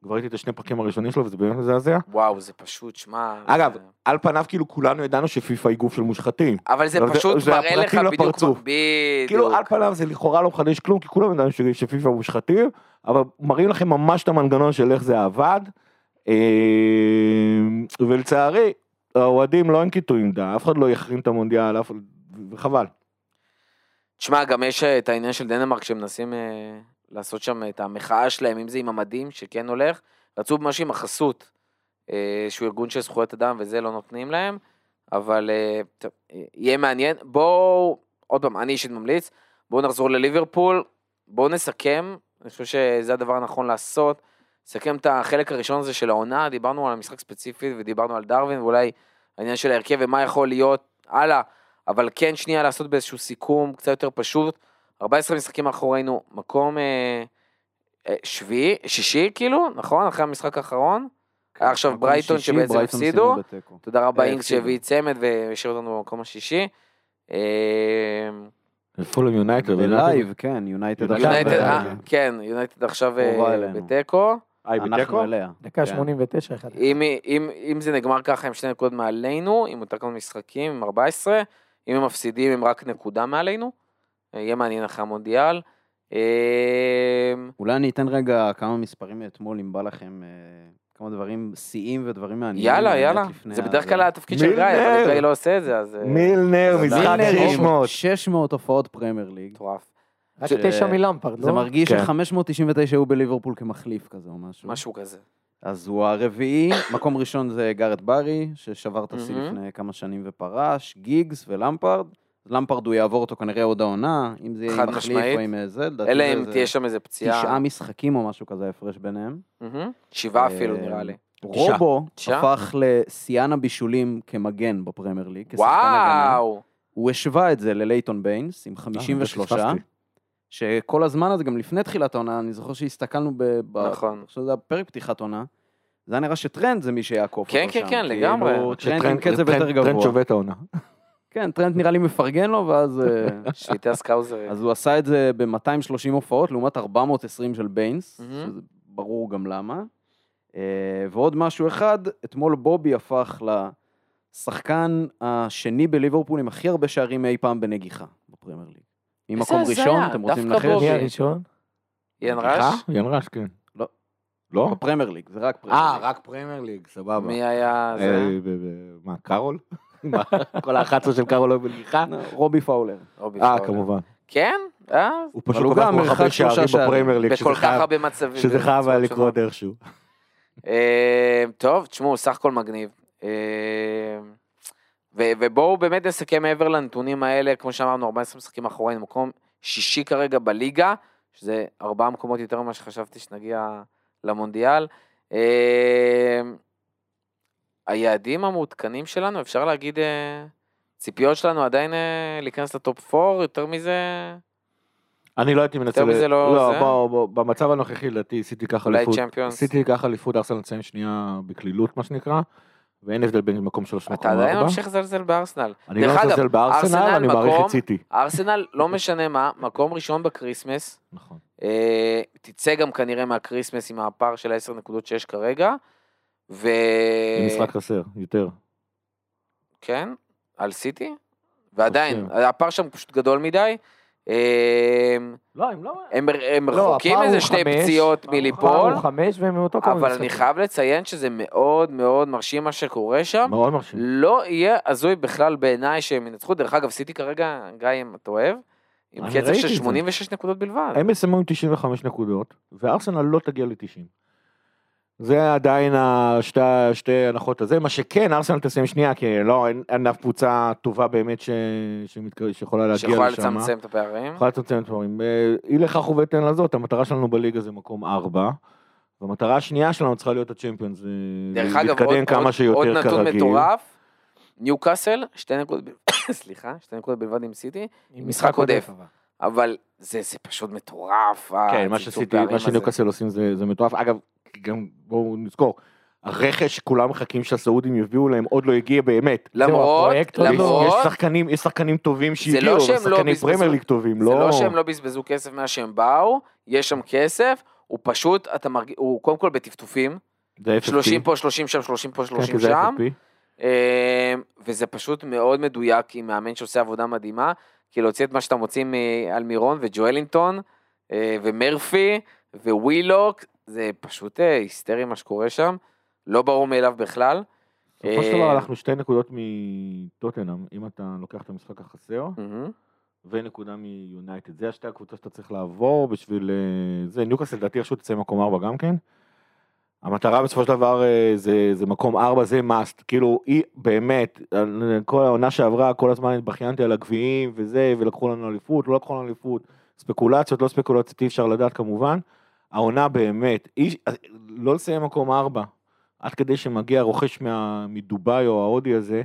שכבר ראיתי את השני פרקים הראשונים שלו וזה באמת מזעזע. וואו, זה פשוט, שמע... אגב, זה- על פניו כאילו כולנו ידענו שפיפא היא גוף של מושחתים. אבל זה זה- פשוט זה מראה לך הפרטים בדיוק, לפרצוף. בדיוק. כאילו על פניו זה לכאורה לא מחדש כלום, כי כולם ש- שפיפ"א מושחתים, אבל מראים לכם ממש את המנגנון של איך זה עבד, אה, ולצערי, האוהדים לא ינקטו עמדה, אף אחד לא יחרים את המונדיאל, אף- וחבל. תשמע, גם יש אה, את העניין של דנמרק שמנסים לעשות שם את המחאה שלהם, אם זה עם המדים, שכן הולך, רצו משהו עם החסות, אה, שהוא ארגון של זכויות אדם וזה לא נותנים להם, אבל אה, טוב, יהיה מעניין. בואו, עוד פעם, אני אישית ממליץ, בואו נחזור לליברפול, בואו נסכם, אני חושב שזה הדבר הנכון לעשות, נסכם את החלק הראשון הזה של העונה, דיברנו על המשחק ספציפי ודיברנו על דרווין, ואולי העניין של ההרכב ומה יכול להיות הלאה. אבל כן שנייה לעשות באיזשהו סיכום קצת יותר פשוט. 14 משחקים אחרינו, מקום אה, אה, שביעי, שישי כאילו, נכון? אחרי המשחק האחרון. היה עכשיו מקום ברייטון שישי, שבעצם ברייטון הפסידו. תודה רבה אה, אינגס הפסידו. שהביא צמד והשאיר אותנו במקום השישי. אה, פולום יונייטד. ב live, כן, יונייטד יונייטד, עכשיו. יונייטד, ב- אה, כן, יונייטד עכשיו אה, קרובה אלינו. בתיקו. היי, אנחנו בתיקו? דקה כן. 89, אחד. אם, אם, אם זה נגמר ככה עם שתי נקודות מעלינו, עם יותר כמה משחקים, עם 14, אם הם מפסידים הם רק נקודה מעלינו, יהיה מעניין אחרי המונדיאל. אה, אולי אני אתן רגע כמה מספרים מאתמול, אם בא לכם אה, כמה דברים, שיאים ודברים מעניינים. יאללה, יאללה, זה בדרך כלל התפקיד של גיא. אבל גיא לא עושה את זה, אז... אה, מילנר, זה משחק מילנר, 600. 600 הופעות פרמייר ליג. מטורף. רק תשע מלמפרד, זה לא? מרגיש כן. ש-599 היו בליברפול כמחליף כזה או משהו. משהו כזה. אז הוא הרביעי, מקום ראשון זה גארד ברי, ששבר את השיא. לפני כמה שנים ופרש, גיגס ולמפרד. למפרד הוא יעבור אותו כנראה עוד העונה, אם זה יהיה עם מחליף משמעית. או עם אה, זה, לדעתי אלא זה אם תהיה שם איזה פציעה. תשעה משחקים או משהו כזה ההפרש ביניהם. שבעה אפילו אה, נראה לי. רובו? הפך לשיאן הבישולים כמגן בפרמייר ליג, כשחקן הגנה. וואו. הוא השווה את זה ללייטון ביינס עם 53, אה. שכל הזמן הזה, גם לפני תחילת העונה, אני זוכר שהסתכלנו ב... ב- נכון. אני חושב שזה היה פרק פתיחת עונה, זה היה נראה שטרנד זה מי שיעקוף כן, אותו כן, שם. כן, כאילו, לגמרי. טרנד עם קצב טרנד- יותר טרנד גבוה. שובה את העונה. כן, טרנד נראה לי מפרגן לו, ואז... אה, שליטה Scouser. אז הוא עשה את זה ב-230 הופעות, לעומת 420 של ביינס, מהמם. שזה ברור גם למה. אה, ועוד משהו אחד, אתמול בובי הפך לשחקן השני בליברפול עם הכי הרבה שערים אי פעם בנגיחה בפרמייר ליג. ממקום ראשון, אתם רוצים דווקא לנחש? בובי. מי הראשון? יאן אה? רש? יאן רש, כן. לא. לא? בפרמייר ליג, זה רק פרמייר אה, ליג. רק פרמייר ליג, סבבה. מי היה זה? אה, ב- ב- מה, קארול? כל ה-11 של קארול לא בנגיחה? לא, רובי פאולר. רובי אה. כמובן. כן? אה? הוא פשוט כל כך גם הרבה שערים. בפרמייר ליג, בכל כך הרבה מצבים. שזה חייב היה לקרות. איכשהו. אה, טוב, תשמעו, סך הכל מגניב. אה, ו- ובואו באמת נסכם מעבר לנתונים האלה, כמו שאמרנו, 14 משחקים אחוריים, מקום שישי כרגע בליגה, שזה ארבעה מקומות יותר ממה שחשבתי שנגיע למונדיאל. היעדים המעודכנים שלנו, אפשר להגיד, אה, ציפיות שלנו עדיין אה, להיכנס לטופ 4, יותר מזה, אני לא הייתי מנצל... יותר מזה לא לא, זה? בוא, בוא, במצב הנוכחי לדעתי ייקח אולי אליפות. צ'מפיונס. סיטי ייקח אליפות, ארסנל תסיים שנייה בקלילות מה שנקרא, ואין הבדל בין מקום שלוש אתה למקום עדיין ארבע. ממשיך לזלזל בארסנל. אני לא מזלזל בארסנל, ארסנל אני מעריך את סיטי. ארסנל, לא משנה מה, מקום ראשון בקריסמס, נכון. אה, תצא גם כנראה מהקריסמס עם הפער של 10 נקודות שיש כרגע, ו... משחק חסר, יותר. כן, על סיטי, ועדיין. הפער שם פשוט גדול מדי. אה, לא, הם לא... הם, הם לא, רחוקים איזה שתי חמש, פציעות מליפול, הפער הוא חמש והם מאותו כמה אבל אני. חייב לציין שזה מאוד מאוד מרשים מה שקורה שם. מאוד מרשים. לא יהיה הזוי בכלל בעיניי שהם ינצחו. דרך אגב, סיטי כרגע, גיא, אם אתה אוהב, עם קצב של את זה. 86 נקודות בלבד. הם יסיימו עם 95 נקודות, וארסנל לא תגיע ל-90. זה עדיין השתי, שתי הנחות הזה, מה שכן, ארסנל תסיים שנייה, כי לא, אין, אין אף קבוצה טובה באמת ש, שמתק... שיכולה להגיע שיכולה לשם. לצמצם את הפערים. יכולה לצמצם את הדברים. אה, אי לכך ובהתאם לזאת, המטרה שלנו בליגה זה מקום ארבע, והמטרה השנייה שלנו צריכה להיות הצ'מפיונס, זה דרך אגב, להתקדם עוד, כמה עוד, שיותר עוד נתון כרגיל. מטורף, ניו קאסל, שתי נקודות, ב- סליחה, שתי נקודות בלבד עם סיטי, עם משחק עודף. אבל. אבל זה, זה פשוט מטורף. כן, מה פערים מה הזה. שניוקאסל עושים זה, זה מטורף. אגב, גם בואו נזכור, הרכש שכולם מחכים שהסעודים יביאו להם עוד לא הגיע באמת. למרות, לא- למרות, יש שחקנים, יש שחקנים טובים שהגיעו, לא לא בזבזו- פרמייר ליג טובים, זה לא... לא שהם לא בזבזו כסף מאז שהם באו, יש שם כסף, הוא פשוט, אתה מרגיש, הוא קודם כל בטפטופים, זה FFP. 30 פה, 30 שם, 30 פה, כן, 30 כי זה שם. FFP. אה, וזה פשוט מאוד מדויק עם מאמן שעושה עבודה מדהימה, כי להוציא את מה שאתה מוציא על מירון וג'ואלינטון אה, ומרפי ווילוק, זה פשוט אה, היסטרי מה שקורה שם, לא ברור מאליו בכלל. בסופו של אה, דבר הלכנו שתי נקודות מטוטנאם, אם אתה לוקח את המשחק החסר. ונקודה מיונייטד. זה השתי הקבוצות שאתה צריך לעבור בשביל... אה, זה, ניוקאסל לדעתי איכשהו תצא מקום ארבע גם כן. המטרה בסופו של דבר זה, זה מקום ארבע, זה מאסט. כאילו, היא באמת, כל העונה שעברה, כל הזמן התבכיינתי על הגביעים וזה, ולקחו לנו אליפות, לא לקחו לנו אליפות. ספקולציות, לא ספקולציות, אי אפשר לדעת כמובן. העונה באמת, היא, לא לסיים מקום ארבע, עד כדי שמגיע רוכש מה, מדובאי או ההודי הזה,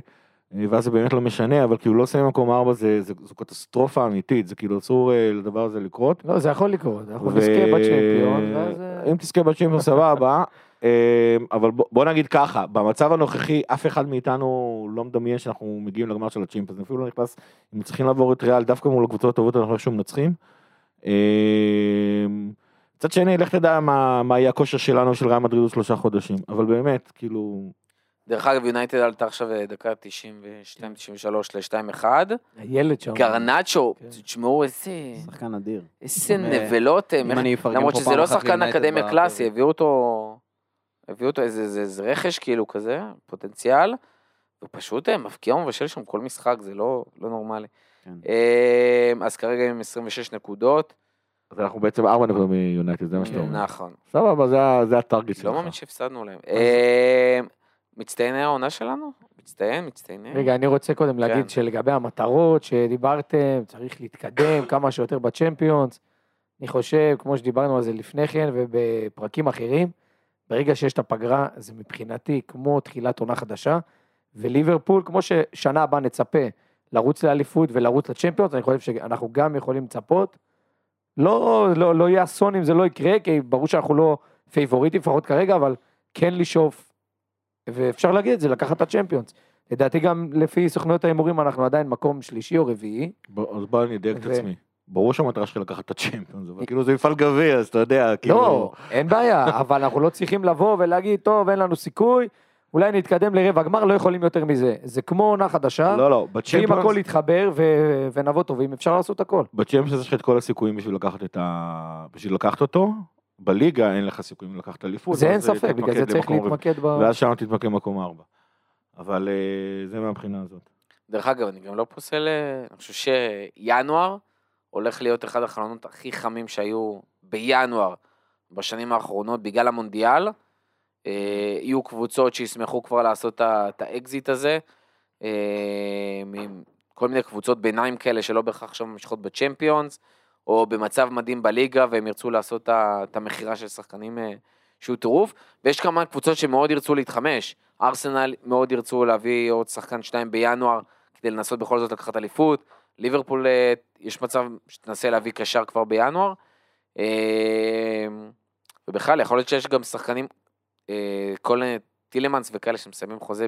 אה, ואז זה באמת לא משנה, אבל כאילו לא לסיים במקום ארבע זה, זה, זו קטסטרופה אמיתית, זה כאילו אסור אה, לדבר הזה לקרות. לא, זה יכול לקרות, אנחנו ו- נזכה בצ'מפיון, ואז... אה, אם תזכה בצ'מפיון סבבה, אה, אבל בוא, בוא נגיד ככה, במצב הנוכחי אף אחד מאיתנו לא מדמיין שאנחנו מגיעים לגמר של הצ'מפיון, אפילו לא נכנס, אם צריכים לעבור את ריאל דווקא מול הקבוצות הטובות אנחנו איכשהו מנצחים. אה, מצד שני, לך תדע מה, מה יהיה הכושר שלנו של ריאל מדריד עוד שלושה חודשים, אבל באמת, כאילו, דרך אגב, יונייטד עלתה עכשיו אה, דקה 92-93 ל-2-1. הילד שם. גרנצ'ו, כן. תשמעו איזה... שחקן אדיר. איזה אם, נבלות הם. אם אני אפרגן למרות שזה לא שחקן אקדמיה. קלאסי, הביאו אותו... הביאו אותו איזה איזה- איזה רכש כאילו כזה, פוטנציאל. ופשוט אה, מבקיע ומבשל שם כל משחק, זה לא לא נורמלי. כן. אה, אז כרגע עם 26 נקודות. אז אנחנו בעצם ארבע נקודות מיונייטד, זה מה שאתה אומר. נכון. סבבה, זה, הטארגט שלך. לא מאמין שהפסדנו להם. אה, מצטייני העונה שלנו? מצטיין, מצטייני. רגע, אני רוצה קודם כן. להגיד שלגבי המטרות שדיברתם, צריך להתקדם כמה שיותר בצ'מפיונס. אני חושב, כמו שדיברנו על זה לפני כן ובפרקים אחרים, ברגע שיש את הפגרה, זה מבחינתי כמו תחילת עונה חדשה, וליברפול, כמו ששנה הבאה נצפה לרוץ לאליפות ולרוץ לצ'מפיונס, אני חושב שאנחנו גם יכולים לצפות. לא, לא, לא יהיה אסון אם זה לא יקרה, כי ברור שאנחנו לא פייבוריטים לפחות כרגע, אבל כן לשאוף, ואפשר להגיד את זה, לקחת את הצ'מפיונס. לדעתי גם לפי סוכנויות ההימורים אנחנו עדיין מקום שלישי או רביעי. אז בוא אני אדייק את עצמי. ברור שהמטרה שלי לקחת את הצ'מפיונס, אבל כאילו זה מפעל גביע, אז אתה יודע, כאילו... לא, אין בעיה, אבל אנחנו לא צריכים לבוא ולהגיד, טוב, אין לנו סיכוי, אולי נתקדם לרבע גמר, לא יכולים יותר מזה. זה כמו עונה חדשה, לא, לא, ואם בצ'מפיונס, הכל יתחבר ו- ונבוא טובים, אפשר לעשות הכל. בצ'מפיונס יש לך את כל הסיכויים בשביל לקחת את ה... בשביל לקחת אותו, בליגה אין לך סיכויים לקחת אליפות. זה אין ספק, בגלל זה צריך. להתמקד ב... ואז שם תתמקד במקום ארבע. אבל אה, זה מהבחינה הזאת. דרך אגב, אני גם לא פוסל, אה, אני חושב שינואר הולך להיות אחד החלונות הכי חמים שהיו בינואר בשנים האחרונות בגלל המונדיאל. אה, יהיו קבוצות שישמחו כבר לעשות את האקזיט הזה. אה, כל מיני קבוצות ביניים כאלה שלא בהכרח עכשיו ממשיכות בצ'מפיונס, או במצב מדהים בליגה והם ירצו לעשות את המכירה של שחקנים אה, שהוא טירוף. ויש כמה קבוצות שמאוד ירצו להתחמש. ארסנל מאוד ירצו להביא עוד שחקן שניים בינואר כדי לנסות בכל זאת לקחת אליפות. ליברפול, יש מצב שתנסה להביא קשר כבר בינואר. ובכלל, יכול להיות שיש גם שחקנים, כל מיני טילמנס וכאלה שמסיימים חוזה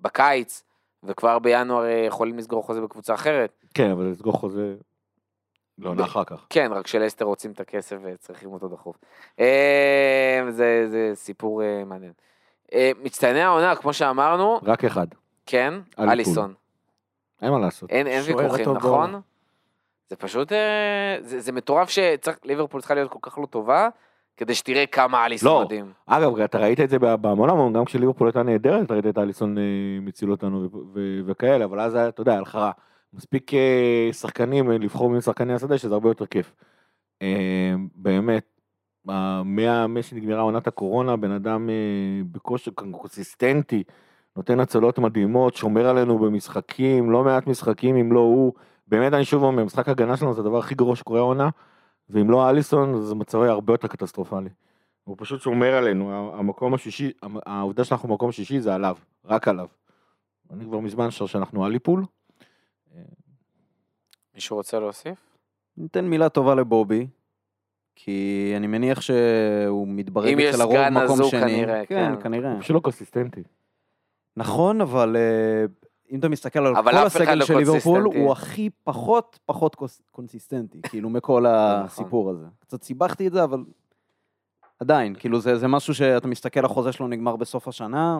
בקיץ, וכבר בינואר אה, יכולים לסגור חוזה בקבוצה אחרת. כן, אבל לסגור חוזה... לעונה אחר כך. כן, רק שלסטר רוצים את הכסף וצריכים אותו דחוף. אה, זה, זה סיפור אה, מעניין. אה, מצטייני העונה, כמו שאמרנו, רק אחד. כן. אליסון. אין מה לעשות. אין, ויכוחים, נכון? זה פשוט, אה, זה, זה מטורף שצריך, ליברפול צריכה להיות כל כך לא טובה, כדי שתראה כמה אליסון לא. מדהים. אגב, אתה ראית את זה המון, גם כשליברפול הייתה נהדרת, אתה ראית את אליסון אה, מציל אותנו וכאלה, אבל אז היה, אתה יודע, הלכה רע. מספיק אה, שחקנים אה, לבחור בין שחקני השדה, שזה הרבה יותר כיף. באמת, אה, מה מאז שנגמרה עונת הקורונה, בן אדם בכושר קונסיסטנטי, נותן הצלות מדהימות, שומר עלינו במשחקים, לא מעט משחקים, אם לא הוא. באמת, אני שוב אומר, משחק הגנה שלנו זה הדבר הכי גרוע שקורה העונה, ואם לא אליסון, אז מצבנו היה הרבה יותר קטסטרופלי. הוא פשוט שומר עלינו, המקום השישי, העובדה שאנחנו במקום שישי זה עליו, רק עליו. אני כבר מזמן חושב שאנחנו אליפול. מישהו רוצה להוסיף? ניתן מילה טובה לבובי, כי אני מניח שהוא מתברג אם יש אצל הרוב סגן, אז מקום הוא שני. כנראה, כן, כן. כנראה. הוא פשוט לא קונסיסטנטי. נכון, אבל אה, אם אתה מסתכל על כל הסגל לא של ליברפול. הוא הכי פחות פחות קונסיסטנטי, כאילו, מכל נכון. הסיפור הזה. קצת סיבכתי את זה, אבל עדיין, כאילו, זה זה משהו שאתה מסתכל, החוזה שלו נגמר בסוף השנה.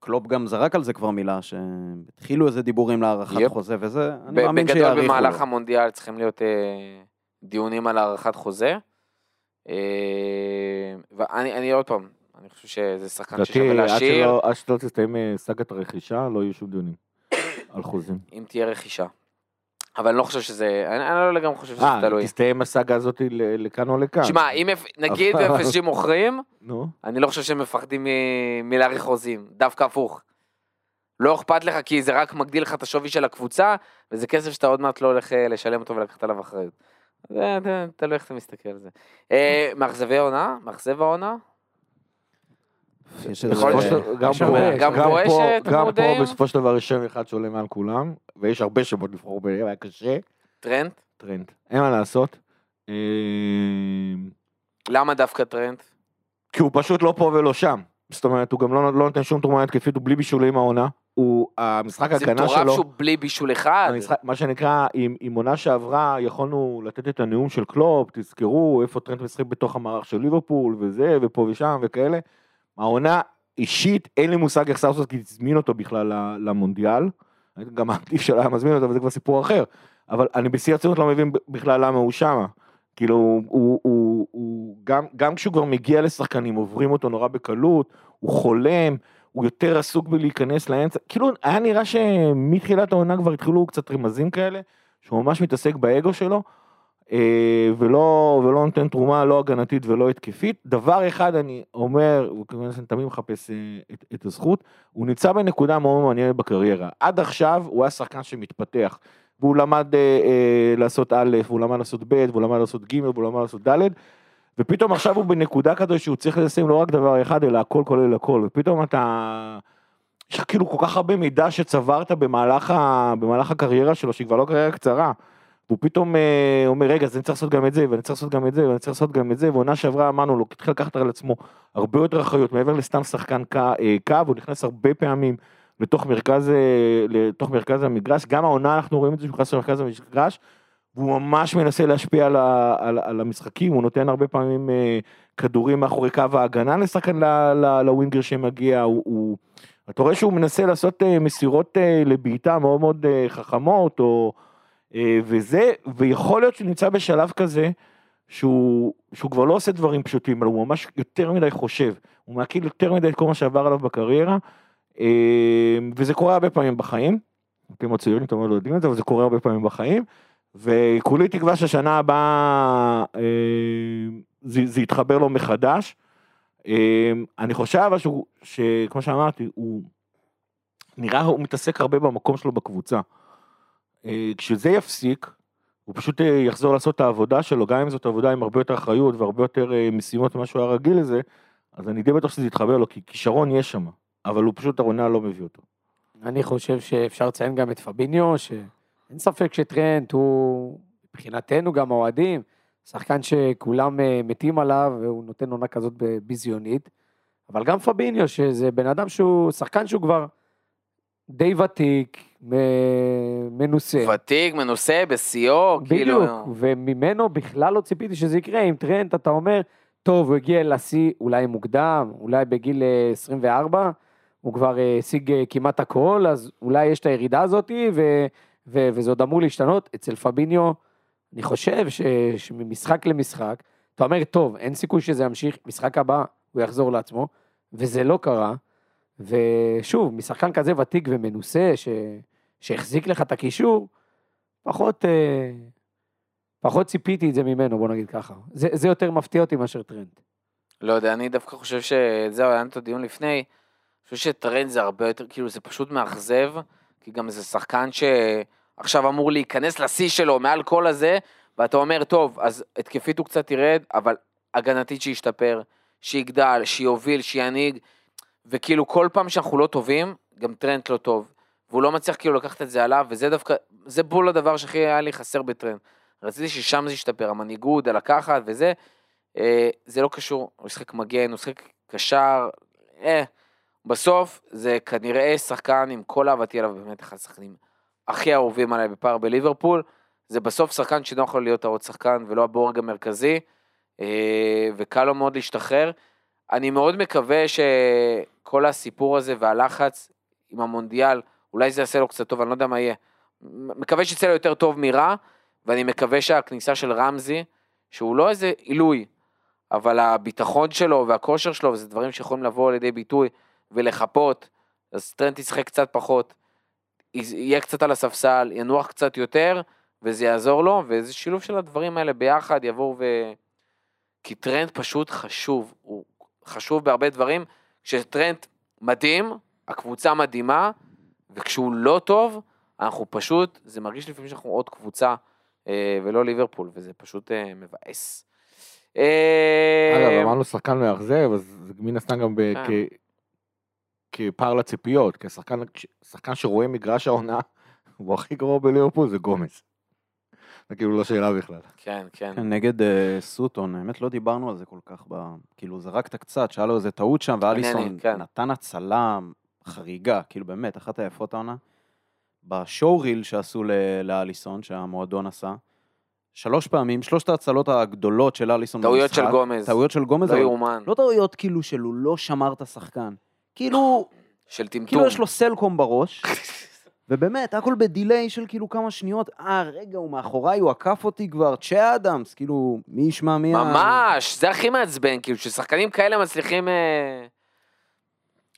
קלופ גם זרק על זה כבר מילה, שהתחילו איזה דיבורים להארכת. חוזה וזה, אני מאמין בגדול שיאריכו במהלך לו. המונדיאל צריכים להיות אה, דיונים על הארכת חוזה. אה, ואני אני עוד פעם, אני חושב שזה שחקן ששווה לדעתי, להשאיר, שלא- עד שלא תסתיים אה, סאגת הרכישה, לא יהיו שום דיונים על חוזים. אם תהיה רכישה. אבל אני לא חושב שזה, אני אני לא לגמרי חושב שזה אה, תלוי. תסתיים הסאגה הזאת לכאן או לכאן. שמע, אם נגיד FSG מוכרים, אני לא חושב שהם מפחדים מלהאריך חוזים, דווקא הפוך. לא אכפת לך כי זה רק מגדיל לך את השווי של הקבוצה, וזה כסף שאתה עוד מעט לא הולך אה, לשלם אותו ולקחת עליו אחריות. זה תלוי איך אתה מסתכל על זה. אה, מאכזבי העונה? מאכזב העונה? יש יכול להיות איזה- בסופו של- גם פה- גם בסופו של דבר יש שם אחד שעולה מעל כולם, ויש הרבה שמות לבחור ביניהם, היה קשה. טרנט? טרנט. אין מה לעשות. אה, למה דווקא טרנט? כי הוא פשוט לא פה ולא שם. זאת אומרת, הוא גם לא, לא נותן שום תרומה התקפית, הוא בלי בישולים העונה. הוא, המשחק זה ההגנה מטורף שלו, שהוא בלי בישול אחד. המשחק, מה שנקרא, אם, אם עונה שעברה, יכולנו לתת את הנאום של קלופ, תזכרו איפה טרנט משחק בתוך המערך של ליברפול, וזה, ופה ושם, וכאלה. העונה אישית, אין לי מושג איך סאות'גייט הזמין אותו בכלל למונדיאל. גם העדיף שלא היה מזמין אותו, אבל זה כבר סיפור אחר. אבל אני בשיא הרצינות לא מבין בכלל למה הוא שמה. כאילו, הוא, הוא, הוא, הוא גם, גם כשהוא כבר מגיע לשחקנים, עוברים אותו נורא בקלות, הוא חולם, הוא יותר עסוק בלהיכנס לאמצע, כאילו היה נראה שמתחילת העונה כבר התחילו קצת רמזים כאלה, שהוא ממש מתעסק באגו שלו, ולא, ולא נותן תרומה לא הגנתית ולא התקפית. דבר אחד אני אומר, אני תמיד מחפש אה, את, את הזכות, הוא נמצא בנקודה מאוד מעניינת בקריירה. עד עכשיו הוא היה שחקן שמתפתח, והוא למד אה, אה, לעשות א', והוא למד לעשות ב', והוא למד לעשות ג', והוא למד לעשות ד', ופתאום עכשיו הוא בנקודה כזו שהוא צריך לשים לא רק דבר אחד, אלא הכל כולל הכל, ופתאום אתה... יש לך כאילו כל כך הרבה מידע שצברת במהלך, ה... במהלך הקריירה שלו, שהיא כבר לא קריירה קצרה. והוא פתאום אה, אומר, רגע, אז אני צריך לעשות גם את זה, ואני צריך לעשות גם את זה, ואני צריך לעשות גם את זה, ועונה שעברה אמרנו לו, התחיל לקחת על עצמו הרבה יותר אחריות, מעבר לסתם שחקן אה, קו, הוא נכנס הרבה פעמים לתוך מרכז, אה, לתוך מרכז המגרש, גם העונה אנחנו רואים את זה שהוא נכנס למרכז המגרש, והוא ממש מנסה להשפיע על, ה, על, על המשחקים, הוא נותן הרבה פעמים כדורים מאחורי קו ההגנה לשחקן לווינגר שמגיע, הוא, הוא, אתה רואה שהוא מנסה לעשות מסירות לבעיטה מאוד מאוד חכמות, או, וזה, ויכול להיות שהוא נמצא בשלב כזה, שהוא, שהוא כבר לא עושה דברים פשוטים, אבל הוא ממש יותר מדי חושב, הוא מעקיל יותר מדי את כל מה שעבר עליו בקריירה, אה, וזה קורה הרבה פעמים בחיים, אתם הצעירים אתם לא יודעים את זה, אבל זה קורה הרבה פעמים בחיים, וכולי תקווה שהשנה הבאה אה, זה, זה יתחבר לו מחדש. אה, אני חושב שהוא, שכמו שאמרתי, הוא נראה הוא מתעסק הרבה במקום שלו בקבוצה. אה, כשזה יפסיק, הוא פשוט אה, יחזור לעשות את העבודה שלו, גם אם זאת עבודה עם הרבה יותר אחריות והרבה יותר אה, משימות ממה שהוא היה רגיל לזה, אז אני די בטוח שזה יתחבר לו, כי כישרון יש שם, אבל הוא פשוט העונה לא מביא אותו. אני חושב שאפשר לציין גם את פביניו, שאין ספק שטרנט הוא, מבחינתנו גם האוהדים, שחקן שכולם מתים עליו, והוא נותן עונה כזאת ביזיונית. אבל גם פביניו, שזה בן אדם שהוא, שחקן שהוא כבר די ותיק, מנוסה. ותיק, מנוסה, בשיאו, כאילו... בדיוק, וממנו בכלל לא ציפיתי שזה יקרה. עם טרנט אתה אומר, טוב, הוא הגיע לשיא אולי מוקדם, אולי בגיל אה, 24, הוא כבר אה, השיג אה, כמעט הכל, אז אולי יש את הירידה הזאת, ו- ו- וזה עוד אמור להשתנות. אצל פביניו, אני חושב ש- שממשחק למשחק, אתה אומר, טוב, אין סיכוי שזה ימשיך, משחק הבא הוא יחזור לעצמו, וזה לא קרה. ושוב, משחקן כזה ותיק ומנוסה, ש- שהחזיק לך את הקישור, פחות, אה, פחות ציפיתי את זה ממנו, בוא נגיד ככה. זה, זה יותר מפתיע אותי מאשר טרנט. לא יודע, אני דווקא חושב שזהו, היה לנו את הדיון לפני. אני חושב שטרנט זה הרבה יותר, כאילו זה פשוט מאכזב, כי גם זה שחקן שעכשיו אמור להיכנס לשיא שלו מעל כל הזה, ואתה אומר, טוב, אז התקפית הוא קצת ירד, אבל הגנתית שישתפר, שיגדל, שיוביל, שינהיג, וכאילו כל פעם שאנחנו לא טובים, גם טרנט לא טוב. והוא לא מצליח כאילו לקחת את זה עליו, וזה דווקא, זה בול הדבר שהכי היה לי חסר בטרנד. רציתי ששם זה ישתפר, המנהיגות, הלקחת וזה, אה, זה לא קשור, הוא משחק מגן, הוא משחק קשר, אה, בסוף זה כנראה שחקן עם כל אהבתי עליו, באמת אחד השחקנים הכי אהובים עליי בפער בליברפול, זה בסוף שחקן שנוח לו להיות העוד שחקן ולא הבורג המרכזי, אה, וקל לו מאוד להשתחרר. אני מאוד מקווה שכל הסיפור הזה והלחץ עם המונדיאל, אולי זה יעשה לו קצת טוב, אני לא יודע מה יהיה. מקווה שיצא לו יותר טוב מרע, ואני מקווה שהכניסה של רמזי, שהוא לא איזה עילוי, אבל הביטחון שלו והכושר שלו, זה דברים שיכולים לבוא לידי ביטוי ולחפות, אז טרנט ישחק קצת פחות, יהיה קצת על הספסל, ינוח קצת יותר, וזה יעזור לו, וזה שילוב של הדברים האלה ביחד יבואו ו... כי טרנט פשוט חשוב, הוא חשוב בהרבה דברים, כשטרנד מדהים, הקבוצה מדהימה, וכשהוא לא טוב, אנחנו פשוט, זה מרגיש לפעמים שאנחנו עוד קבוצה, אה, ולא ליברפול, וזה פשוט אה, מבאס. אה, אגב, אמרנו שחקן מאכזב, אז מן הסתם גם כן. כפער לציפיות, כי שחקן שרואה מגרש העונה, הוא הכי גרוע בליברפול זה גומז. זה כאילו לא שאלה בכלל. כן, כן. כן, נגד אה, סוטון, האמת לא דיברנו על זה כל כך. כאילו זרקת קצת, שהיה לו איזה טעות שם, ואליסון כן. נתן הצלה חריגה, כאילו באמת, אחת היפות העונה. בשואו ריל שעשו לאליסון, שהמועדון עשה, שלוש פעמים, שלושת ההצלות הגדולות של אליסון טעויות במשחק, של גומז. טעויות של גומז, לא יאומן. לא טעויות כאילו של הוא לא שמר את השחקן. כאילו, של טמטום. כאילו יש לו סלקום בראש, ובאמת, הכל בדיליי של כאילו כמה שניות, אה, רגע, הוא מאחוריי, הוא עקף אותי כבר, צ'ה אדמס, כאילו, מי ישמע מי ה... ממש, זה הכי מעצבן, כאילו, ששחקנים כאלה מצליחים... אה,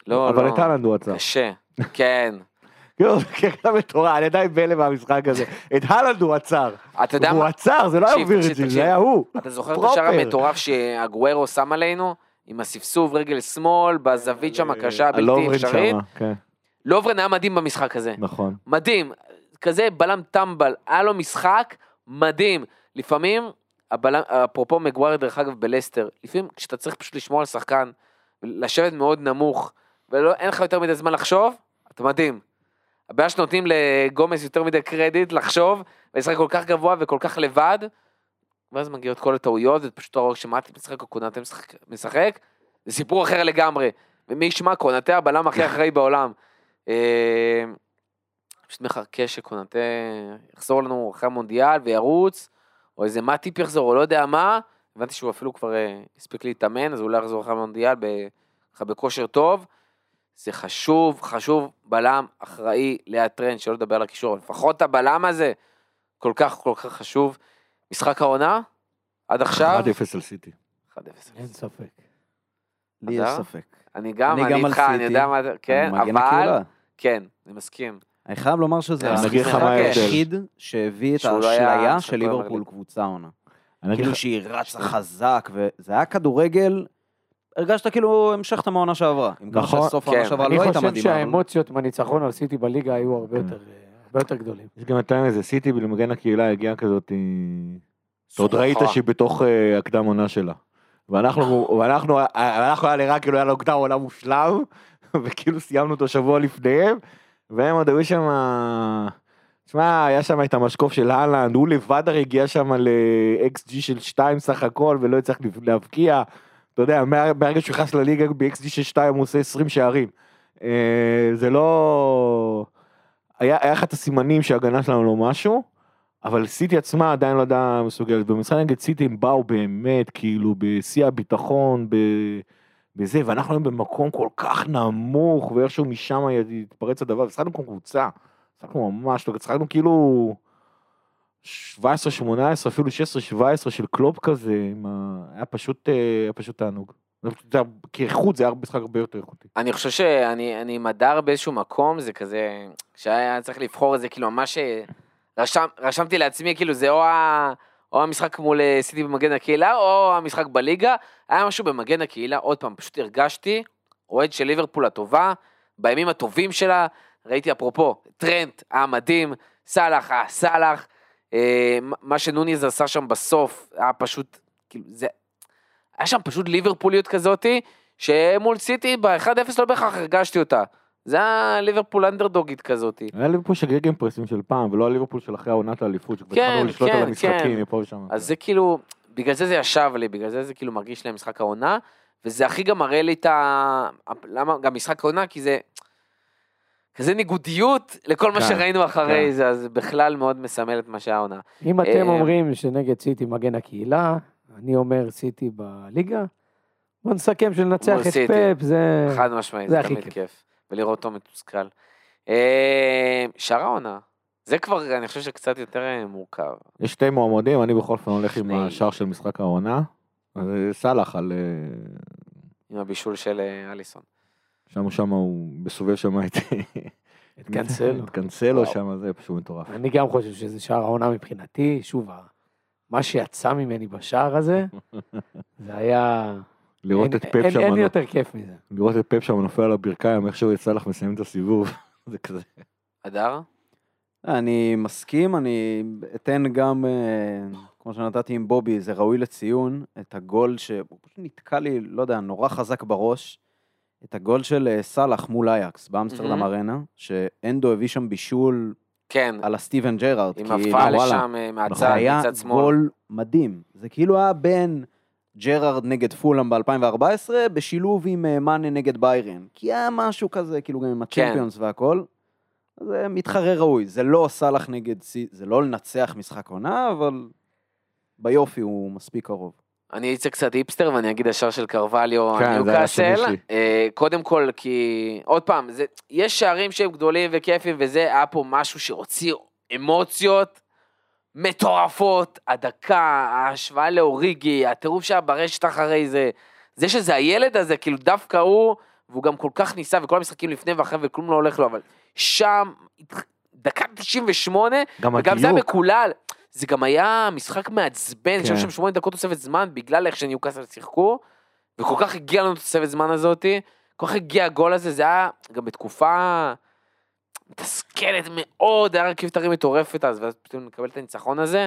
לא, אבל לא. את אהלנד הוא עצר. קשה, כן. כאילו, זה קטע מטורף, אני עדיין בהלם מהמשחק הזה. את הלנד הוא עצר. אתה יודע הוא מה? עצר, זה לא היה תקשיב, זה היה הוא. אתה זוכר את. השער המטורף שהגוורו שם עלינו? עם הספסוב רגל שמאל, בזווית שם הקשה, הבלתי הלוברין אפשרית. לוברן היה מדהים במשחק הזה. נכון. מדהים. כזה בלם טמבל, היה לו משחק מדהים. לפעמים, הבלם, אפרופו מגווייר דרך אגב בלסטר, לפעמים כשאתה צריך פשוט לשמור על שחקן, לשבת מאוד נמוך, ואין לך יותר מדי זמן לחשוב, אתה מדהים. הבעיה שנותנים לגומז יותר מדי קרדיט לחשוב, ולשחק כל כך גבוה וכל כך לבד, ואז מגיעות כל הטעויות, ופשוט אתה רואה שמעתי משחק או קונאטה משחק, משחק, זה סיפור אחר לגמרי. ומי ישמע, קונאטה הבלם הכי אחראי בעולם. אה, פשוט מחכה שקונאטה יחזור לנו אחרי המונדיאל וירוץ, או איזה מאטיפ יחזור, או לא יודע מה. הבנתי שהוא אפילו כבר אה, הספיק להתאמן, אז הוא אולי יחזור אחרי המונדיאל ככה בכושר טוב. זה חשוב, חשוב, בלם אחראי ליד טרנט, שלא לדבר על הקישור, אבל לפחות הבלם הזה כל כך כל כך חשוב. משחק העונה, עד עכשיו, 1-0 על סיטי. 1-0. אין ספק. לי יש? ספק. אני גם, אני איתך, אני סיטי. יודע מה, זה- כן, אבל. כן, אני מסכים. אני חייב לומר שזה אני המשחק. היחיד שהביא את לא האשליה של ליברפול. קבוצה עונה. כאילו שהיא רצה חזק, וזה היה כדורגל, הרגשת כאילו המשכת מהעונה שעברה. נכון, כן. שעברה אני לא הייתה חושב שהאמוציות מהניצחון על סיטי בליגה היו הרבה יותר, אה, הרבה יותר גדולים. יש גם יותר מזה, סיטי במגן הקהילה הגיעה כזאת, היא- אתה עוד סוחה. ראית שהיא בתוך אה, הקדם עונה שלה. ואנחנו, ואנחנו, אנחנו היה נראה כאילו היה לו קדם עונה מושלם, וכאילו סיימנו אותו שבוע לפניהם, והם עוד היו שם, תשמע, היה שם את המשקוף של אהלנד, הוא לבד הרי הגיע שם ל-XG של 2 סך הכל, ולא הצליח להבקיע. אתה יודע, מה- מהרגע שהוא נכנס לליגה ב-XG של 2 הוא עושה 20 שערים. אה, זה לא... היה, היה את הסימנים שההגנה שלנו לא משהו, אבל סיטי עצמה עדיין לא ידעה מסוגלת. במשחק נגד סיטי הם באו באמת, כאילו, בשיא הביטחון, ב... בזה, ואנחנו היום במקום כל כך נמוך, ואיכשהו משם יתפרץ הדבר, ושחקנו כמו קבוצה, שחקנו ממש, לא- שחקנו כאילו 17, 18, אפילו 16, 17 של קלופ כזה. היה פשוט, אה, היה פשוט תענוג. כאיכות זה היה משחק הרבה יותר איכותי. אני חושב שאני אני מדר באיזשהו מקום, זה כזה, כשהיה צריך לבחור את זה, כאילו ממש אה, רשם, רשמתי לעצמי, כאילו זה או, ה, או המשחק מול אה, סיטי במגן הקהילה, או המשחק בליגה, היה משהו במגן הקהילה, עוד פעם, פשוט הרגשתי, אוהד של ליברפול הטובה, בימים הטובים שלה, ראיתי אפרופו, טרנט היה מדהים, סאלח היה סאלח, אה, מה שנוניז עשה שם בסוף, היה פשוט, כאילו, זה, היה שם פשוט ליברפוליות כזאתי, שמול סיטי ב-1-0 לא בהכרח הרגשתי אותה. זה היה ליברפול אנדרדוגית כזאתי. היה ליברפול של גגן פרסים של פעם, ולא הליברפול של אחרי העונת האליפות, שכבר כן, התחלנו לשלוט כן, על המשחקים כן. מפה ושם. אז זה כאילו, בגלל זה זה ישב לי, בגלל זה זה כאילו מרגיש לי משחק העונה, וזה הכי גם מראה לי את ה... למה גם משחק העונה? כי זה כזה ניגודיות לכל מה כן, שראינו אחרי כן. זה, אז בכלל מאוד מסמל את מה שהיה העונה. אם אתם אה, אומרים שנגד סיטי מגן הקהילה, אני אומר סיטי בליגה, בוא נסכם שננצח את סיטי. פאפ, זה... חד משמעית, זה הכי תמיד כיף. ולראות אותו מתוסכל. אה, שאר העונה, זה כבר, אני חושב שקצת יותר אה, מורכב. יש שתי מועמדים, אני בכל אופן הולך עם. השער של משחק העונה. אה, סאלח על... עם הבישול של אליסון. שם שם הוא מסובב שם את... את קאנסלו. את קאנסלו וואו. שם, זה פשוט מטורף. אני גם חושב שזה שער העונה מבחינתי, שוב, מה שיצא ממני בשער הזה, זה היה... לראות את פפ שם, אין יותר כיף מזה. לראות את פפ שם נופל על הברכיים, איכשהו סאלח מסיים את הסיבוב. זה כזה. אדר? אני מסכים, אני אתן גם, אה, כמו שנתתי עם בובי, זה ראוי לציון, את הגול שהוא פשוט נתקע לי, לא יודע, נורא חזק בראש. את הגול של אה, סאלח מול אייקס באמסטרדם. ארנה, שאנדו הביא שם בישול כן, על הסטיבן ג'רארד. עם כאילו, הפעל וואלה. לשם אה, זה מהצד, היה מצד שמאל. גול מדהים. זה כאילו היה בין ג'רארד נגד פולאם ב-2014, בשילוב עם אה, מאנה נגד ביירן. כי היה משהו כזה, כאילו גם עם הצ'מפיונס והכל. זה מתחרה ראוי. זה לא סאלח נגד סי, זה לא לנצח משחק עונה, אבל ביופי הוא מספיק קרוב. אני אצא קצת היפסטר ואני אגיד השער של קרווליו, כן, ניוקאסל. אה, קודם כל כי, עוד פעם, זה, יש שערים שהם גדולים וכיפים וזה, היה פה משהו שהוציא אמוציות מטורפות, הדקה, ההשוואה לאוריגי, הטירוף שהיה ברשת אחרי זה, זה שזה הילד הזה, כאילו דווקא הוא, והוא גם כל כך ניסה וכל המשחקים לפני ואחרי וכלום לא הולך לו, אבל שם, דקה 98, גם וגם זה היה הדיוק. מקולל. זה גם היה משחק מעצבן, כן. שם שמונה דקות תוספת זמן, בגלל איך שניוקאסל שיחקו, וכל כך הגיע לנו תוספת זמן הזאתי, כל כך הגיע הגול הזה, זה היה גם בתקופה מתסכלת מאוד, היה רכיב תרים מטורפת אז, ואז פתאום נקבל את הניצחון הזה.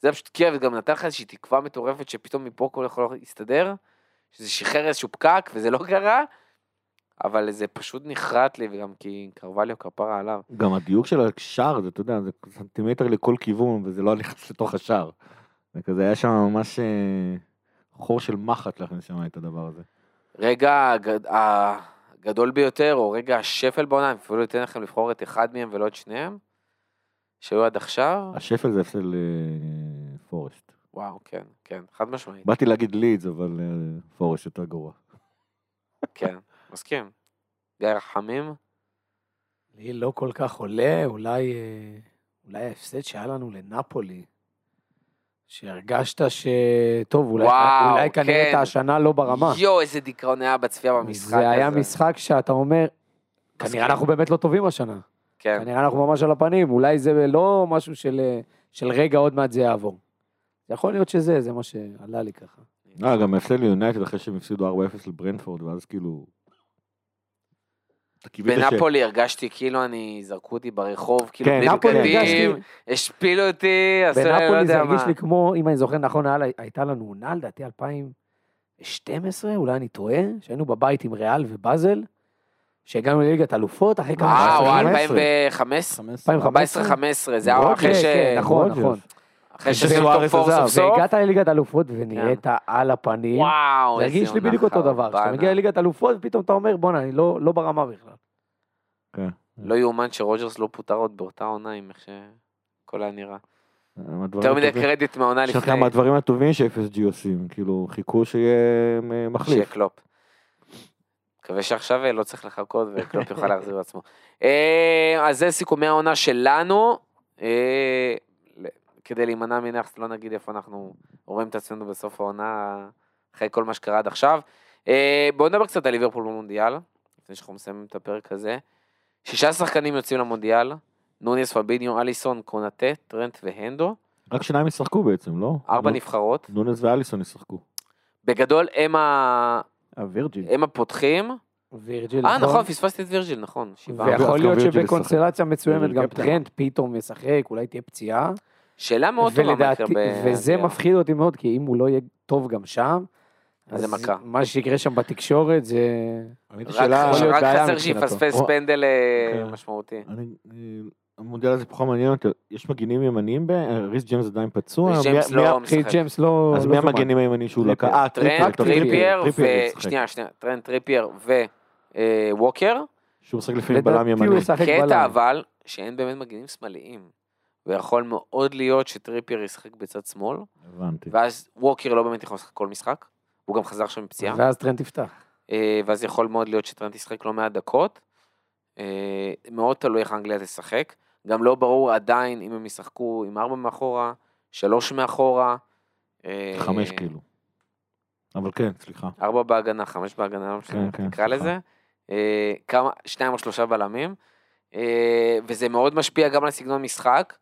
זה היה פשוט כיף, וגם נתן לך איזושהי תקווה מטורפת שפתאום מפה הכל יכול להסתדר, שזה שחרר איזשהו פקק, וזה לא קרה, אבל זה פשוט נחרט לי, וגם כי קרווליו כפרה עליו. גם הדיוק של השער, זה, אתה יודע, זה סנטימטר לכל כיוון, וזה לא נכנס לתוך השער. זה כזה, היה שם ממש אה, חור של מחט להכניס שם את הדבר הזה. רגע הגד- הגדול ביותר, או רגע השפל בעונה, אני אפילו אתן לכם לבחור את אחד מהם ולא את שניהם, שהיו עד עכשיו. השפל זה הפסד לפורסט. וואו, כן, כן, חד משמעית, באתי להגיד לידס, אבל אה, פורסט יותר גרוע. כן, מסכים. גיא רחמים, לי לא כל כך עולה, אולי, אה, אולי ההפסד שהיה לנו לנפולי, שהרגשת ש... טוב, אולי, וואו, אולי כנראה כן. את השנה לא ברמה. יואו, איזה דיכאון היה בצפייה במשחק הזה. זה היה משחק שאתה אומר. כנראה אנחנו באמת לא טובים השנה. כן, כנראה אנחנו ממש על הפנים, אולי זה לא משהו של, של רגע, עוד מעט זה יעבור. יכול להיות שזה, זה מה שעלה לי ככה. אה, גם הפסד ליונייטד אחרי שהם הפסידו 4-0 לברנפורד, ואז כאילו... בנפולי הרגשתי כאילו אני, זרקו אותי ברחוב, כאילו כן, בלי בגדים, השפילו אותי, עשו לי, לא בנפולי זה יודע הרגיש מה. לי כמו, אם אני זוכר נכון, הייתה לנו עונה, לדעתי 2012, אולי אני טועה, שהיינו בבית עם ריאל ובאזל, שהגענו לליגת אלופות, אחרי כמה אה, וואו, 2015. 2015, 15. 14-15, זה היה אחרי כן, ש... כן, נכון. נכון. אחרי שסוארס פור עזב. סוף סוף. והגעת לליגת אלופות ונראית על הפנים. וואו, זה איזה הרגיש לי עונה בדיוק אותו דבר. כשאתה. מגיע לליגת אלופות, פתאום אתה אומר, בואנה, אני לא לא ברמה בכלל. כן. לא יאומן שרוג'רס לא פוטר עוד באותה עונה עם איך שהכל היה נראה. הדברים, יותר מדי קרדיט מהעונה יש לך לפני. כמה הדברים הטובים ש-FSG עושים, כאילו חיכו שיהיה אה, שיהיה מחליף. קלופ. מקווה שעכשיו אה, לא צריך לחכות וקלופ יוכל להחזיר לעצמו. אה, אז זה סיכומי העונה שלנו. אה, כדי להימנע מנכס, לא נגיד איפה אנחנו רואים את עצמנו בסוף העונה, אחרי כל מה שקרה עד עכשיו. אה, בואו נדבר קצת על ליברפול במונדיאל, לפני שאנחנו מסיימים את הפרק הזה. שישה שחקנים יוצאים למונדיאל, נונייס, פביניו, אליסון, קונאטה, טרנט והנדו, רק שניים ישחקו בעצם, לא? ארבע נבחרות. נונס ואליסון ישחקו. בגדול הם, ה... הווירג'יל. הם הפותחים. וירג'יל, אה, נכון, פספסתי את וירג'יל, נכון. ויכול להיות שבקונסטלציה מסוימת גם. טרנד פתאום משחק, אולי תהיה פציעה. שאלה מאוד טובה ולדעתי. וזה מפחיד אותי מאוד, כי אם הוא לא יהיה טוב גם שם, זה מכה. מה שיקרה שם בתקשורת זה... רק חסר. שיפספס פנדל אה, כן. משמעותי. אני- אה, המונדיאל הזה פחות מעניין אותי, יש מגינים ימניים, ב- אה, ריס ג'יימס עדיין פצוע, ריס ג'יימס לא משחק. ג'יימס לא... אז לא מי. המגנים הימני שהוא. לקח? אה, טריפייר, טריפייר ו... שנייה, שנייה, טרנט, טריפייר וווקר. שהוא משחק לפעמים בלם ימני. קטע. אבל, שאין באמת מגנים שמאליים. ויכול מאוד להיות שטריפייר ישחק בצד שמאל, הבנתי. ואז ווקר לא באמת יכול לשחק כל משחק. הוא גם חזר עכשיו מפציעה. ואז טרנט תפתח. אה, ואז יכול מאוד להיות שטרנט ישחק לא מעט דקות. אה, מאוד תלוי איך אנגליה תשחק. גם לא ברור עדיין אם הם ישחקו עם ארבע מאחורה, שלוש מאחורה. אה, חמש כאילו. אבל כן, סליחה. ארבע בהגנה, חמש בהגנה, לא משנה, כן, איך כן, תקרא סליחה. לזה. כמה, שניים או שלושה בלמים. וזה מאוד משפיע גם על סגנון משחק.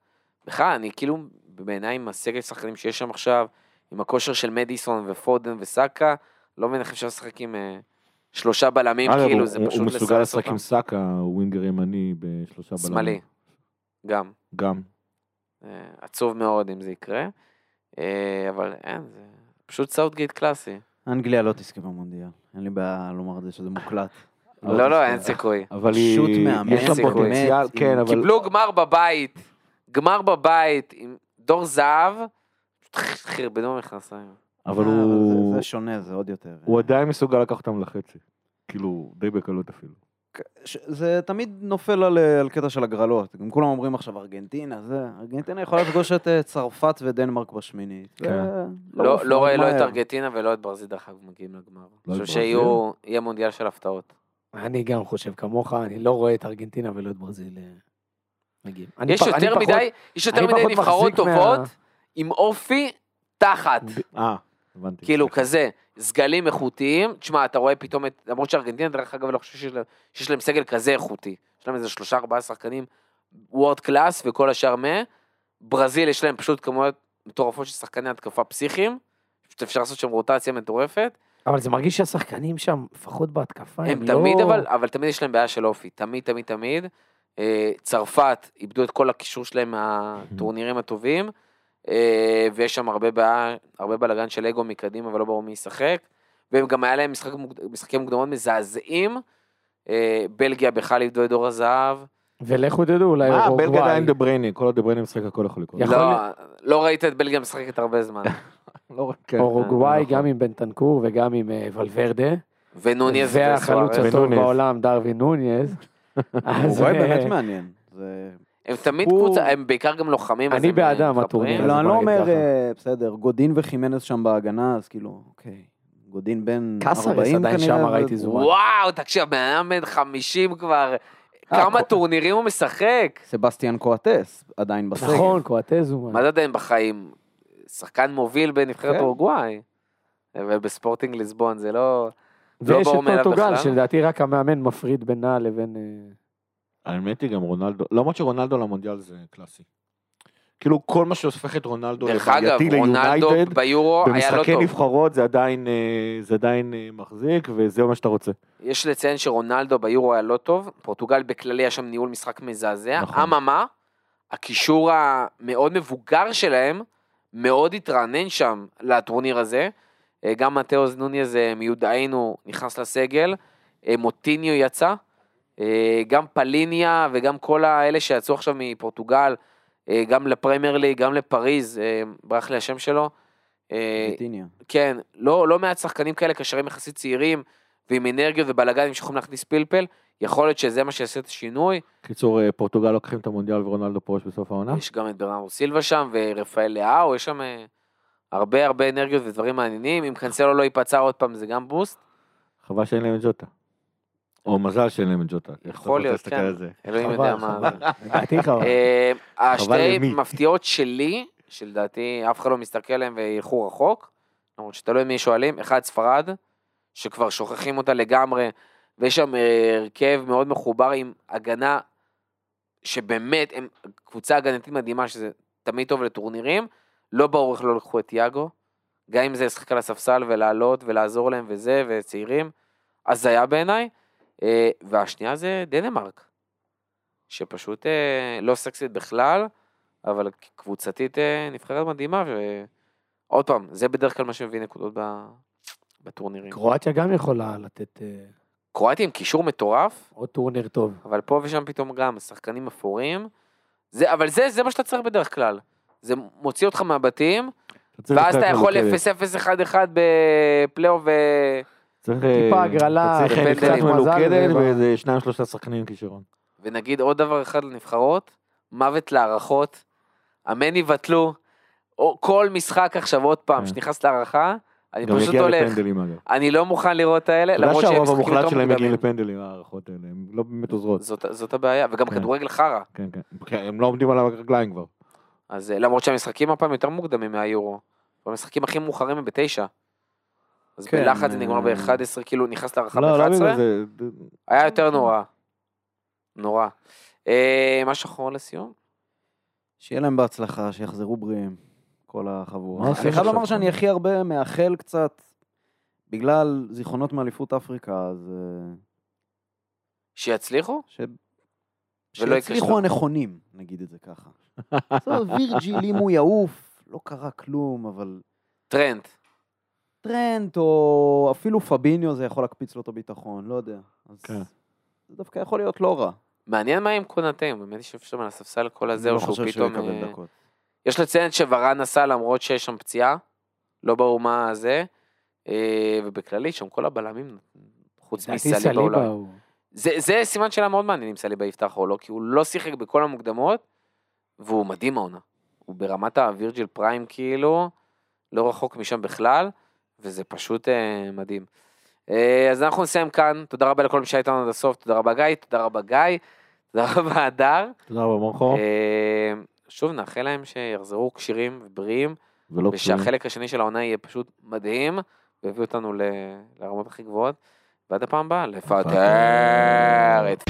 בכלל, אני כאילו, בעיניי עם הסגל שחקנים שיש שם עכשיו, עם הכושר של מדיסון ופודן וסאקה, לא מבין איך אפשר לשחק עם שלושה בלמים, כאילו, זה פשוט הוא מסוגל לסרס לשחק אותם. עם סאקה, הוא ווינגר ימני בשלושה בלמים. שמאלי, גם. גם. אה, עצוב מאוד אם זה יקרה. אה, אבל אין, זה פשוט סאוטגייט קלאסי. אנגליה לא תזכה במונדיאל. אין לי בעיה לומר את זה שזה מוקלט. לא, לא, אין סיכוי. אבל היא, יש לה. פוטנציאל, כן, אבל... קיבלו גמר בבית, גמר בבית עם דור זהב, חרבנו במכנסיים. אבל אה, הוא... זה- שונה, זה עוד יותר. הוא עדיין מסוגל לקחת אותם לחצי. כאילו, די בקלות אפילו. זה תמיד נופל על, אה, על קטע של הגרלות. גם כולם אומרים עכשיו ארגנטינה, זה, ארגנטינה יכולה לפגוש את אה, צרפת ודנמרק בשמינית. כן. לא לא רואה לא את מהר. ארגנטינה ולא את ברזיל דרך אגב מגיעים לגמר. לא אני את חושב שיהיו, יהיה מונדיאל של הפתעות. אני גם חושב כמוך, אני לא רואה את ארגנטינה ולא את ברזיל אה, מגיעים. יש יותר פחות- מדי, יש יותר אני מדי פחות נבחרות טובות עם אופי תחת. אה, הבנתי. כאילו כזה, סגלים איכותיים, תשמע, אתה רואה פתאום את, למרות שארגנטינה, דרך אגב, לא חושב שיש להם, שיש להם סגל כזה איכותי. יש להם איזה שלושה ארבעה שחקנים וורד קלאס וכל השאר מה. ברזיל יש להם פשוט כמויות מטורפות של שחקני התקפה פסיכיים. פשוט אפשר לעשות שם רוטציה מטורפת. אבל זה מרגיש שהשחקנים שם, לפחות בהתקפה, הם, הם לא... תמיד אבל, אבל תמיד יש להם בעיה של אופי, תמיד תמיד תמיד. אה, צרפת איבדו את כל הקישור שלהם מהטורנירים הטובים, ויש שם הרבה בעיה, הרבה בלאגן של אגו מקדימה ולא ברור מי ישחק, והם גם היה להם משחק, משחקי מוקדמות מזעזעים, אה, בלגיה בכלל איבדו את דור הזהב, ולכו תדעו, אולי אה, בלגיה אורוגוואי. עדיין דה בריינה, כל עוד דה בריינה משחק הכל יכול לקרות. לא. לא ראית את בלגיה משחקת הרבה זמן, לא כן. אורוגוואי, נכון. גם עם בנטנקור וגם עם אה, ולוורדה. ונוניז והחלוץ. הטוב. בעולם, דרווין נוניז. אורוגוואי אה, באמת מעניין. הם תמיד הוא- קבוצה, הם בעיקר גם לוחמים. אני הם, בעדם, אה, הטורניר. לא, אני לא אומר. אה, בסדר, גודין וחימנז שם בהגנה, אז כאילו, אוקיי. גודין בן 40 קסרס כנראה. עדיין שם, ראיתי זומן. וואו, תקשיב, בן אדם בן 50 כבר, כמה כל- טורנירים הוא משחק. סבסטיאן קואטס, עדיין בסגל. נכון, קואטז הוא... מה זה עדיין בחיים? שחקן מוביל בנבחרת כן. אורוגוואי. ובספורטינג ליסבון זה לא... לא ויש את ברור מאליו פורטוגל. שלדעתי רק המאמן מפריד בינה לבין... האמת היא גם רונלדו, למרות שרונלדו למונדיאל זה קלאסי. כאילו כל מה שהופך את רונלדו לבעייתי ליונייטד, ביורו לא במשחקי טוב. נבחרות זה עדיין, אה, זה עדיין אה, מחזיק וזה מה שאתה רוצה. יש לציין שרונלדו ביורו היה לא טוב, פורטוגל בכללי היה שם ניהול משחק מזעזע. נכון. אממה, הקישור המאוד מבוגר שלהם, מאוד התרענן שם לטורניר הזה. אה, גם מתאוס נוניז אה, מיודענו נכנס לסגל, מוטיניו יצא, גם פליניה וגם כל האלה שיצאו עכשיו מפורטוגל, אה, גם לפרמייר ליג, גם לפריז, אה, ברח לי השם שלו. אה, ויטיניה. כן, לא, לא מעט שחקנים כאלה קשרים יחסית צעירים ועם אנרגיות ובלאגנים שיכולים להכניס פלפל, יכול להיות שזה מה שיעשה את השינוי. קיצור, אה, פורטוגל לוקחים את המונדיאל ורונלדו פורש בסוף העונה. יש גם את ברנרו סילבה שם ורפאל לאהו, יש שם אה, הרבה הרבה אנרגיות ודברים מעניינים, אם קנסלו לא ייפצע עוד פעם זה גם בוסט, חבל שאין להם את ג'וטה. או מזל שאין להם את ג'וטה. יכול להיות, כן. אלוהים יודע מה. אה, השתי? מפתיעות שלי, שלדעתי אף אחד לא מסתכל עליהם וילכו רחוק, למרות שתלוי מי שואלים, אחד ספרד, שכבר שוכחים אותה לגמרי, ויש שם אה, הרכב מאוד מחובר עם הגנה, שבאמת, הם קבוצה הגנתית מדהימה, שזה תמיד טוב לטורנירים, לא ברור איך לא לקחו את יאגו, גם אם זה לשחק על הספסל ולעלות ולעזור להם וזה, וצעירים, הזיה בעיניי, והשנייה זה דנמרק. שפשוט אה, לא סקסית בכלל, אבל קבוצתית אה, נבחרת מדהימה, ועוד פעם, זה בדרך כלל מה שמביא נקודות. בטורנירים. קרואטיה גם יכולה לתת אה, קרואטיה עם קישור מטורף, עוד טורניר טוב. אבל פה ושם פתאום גם שחקנים אפורים, זה, אבל זה, זה מה שאתה צריך בדרך כלל. זה מוציא אותך מהבתים, ואז אתה יכול מלוכדת. 0-0-1-1 בפלייאוף ו... צריך, טיפה אה, הגרלה, אתה צריך קצת. מלוכדת ואיזה שניים שלושה שחקנים כישרון. ונגיד עוד דבר אחד לנבחרות, מוות להערכות, אמן יבטלו, כל משחק עכשיו עוד פעם, כן. שנכנס להערכה, אני פשוט הולך. לפנדלים. אני לא מוכן לראות את האלה, אתה יודע למרות שהם שהרוב משחקים המוחלט יותר שלהם מגיעים מוקדמים. לפנדלים, ההערכות האלה, הם לא באמת עוזרות. זאת, זאת הבעיה, וגם כן. כדורגל חרא. כן, כן. כן, הם לא עומדים על הרגליים כבר. אז אה, למרות שהמשחקים הפעם יותר מוקדמים מהיורו. המשחקים הכי מאוחרים הם בתשע. אז כן, בלחץ זה נגמר אה, ב-11, כאילו נכנס להערכה לא, לא ב-11, בגלל זה. היה יותר נורא. נורא. אה, משהו אחרון לסיום? שיהיה להם בהצלחה, שיחזרו בריאים, כל החבורה. מה אני חייב לומר שאני הכי הרבה מאחל קצת, בגלל זיכרונות מאליפות אפריקה, אז... אה, שיצליחו? ש... שיצליחו. הנכונים, נגיד את זה ככה. וירג'יל, אם הוא יעוף, לא קרה כלום, אבל... טרנט. טרנט או אפילו פביניו זה יכול להקפיץ לו את הביטחון, לא יודע. אז כן. זה דווקא יכול להיות לא רע. מעניין מה עם קונאטה, הוא באמת יושב שם על הספסל כל הזה, אני או לא שהוא חושב שהוא פתאום... יקבל אה, דקות. יש לציין שוואראן נסע למרות שיש שם פציעה, לא ברור מה זה, אה, ובכללי שם כל הבלמים, חוץ מסליבה אולי. זה, זה סימן שאלה מאוד מעניין אם סליבה יפתח או לא, כי הוא לא שיחק בכל המוקדמות, והוא מדהים העונה. הוא ברמת הווירג'יל פריים כאילו, לא רחוק משם בכלל, וזה פשוט אה, מדהים. אה, אז אנחנו נסיים כאן, תודה רבה לכל מי שהיה איתנו עד הסוף, תודה רבה גיא, תודה רבה גיא, תודה רבה הדר. תודה רבה מורכו. אה, שוב נאחל להם שיחזרו כשירים ובריאים, ולא. ושהחלק השני של העונה יהיה פשוט מדהים, ויביא אותנו ל- לרמות הכי גבוהות. ועד הפעם הבאה, לפטר את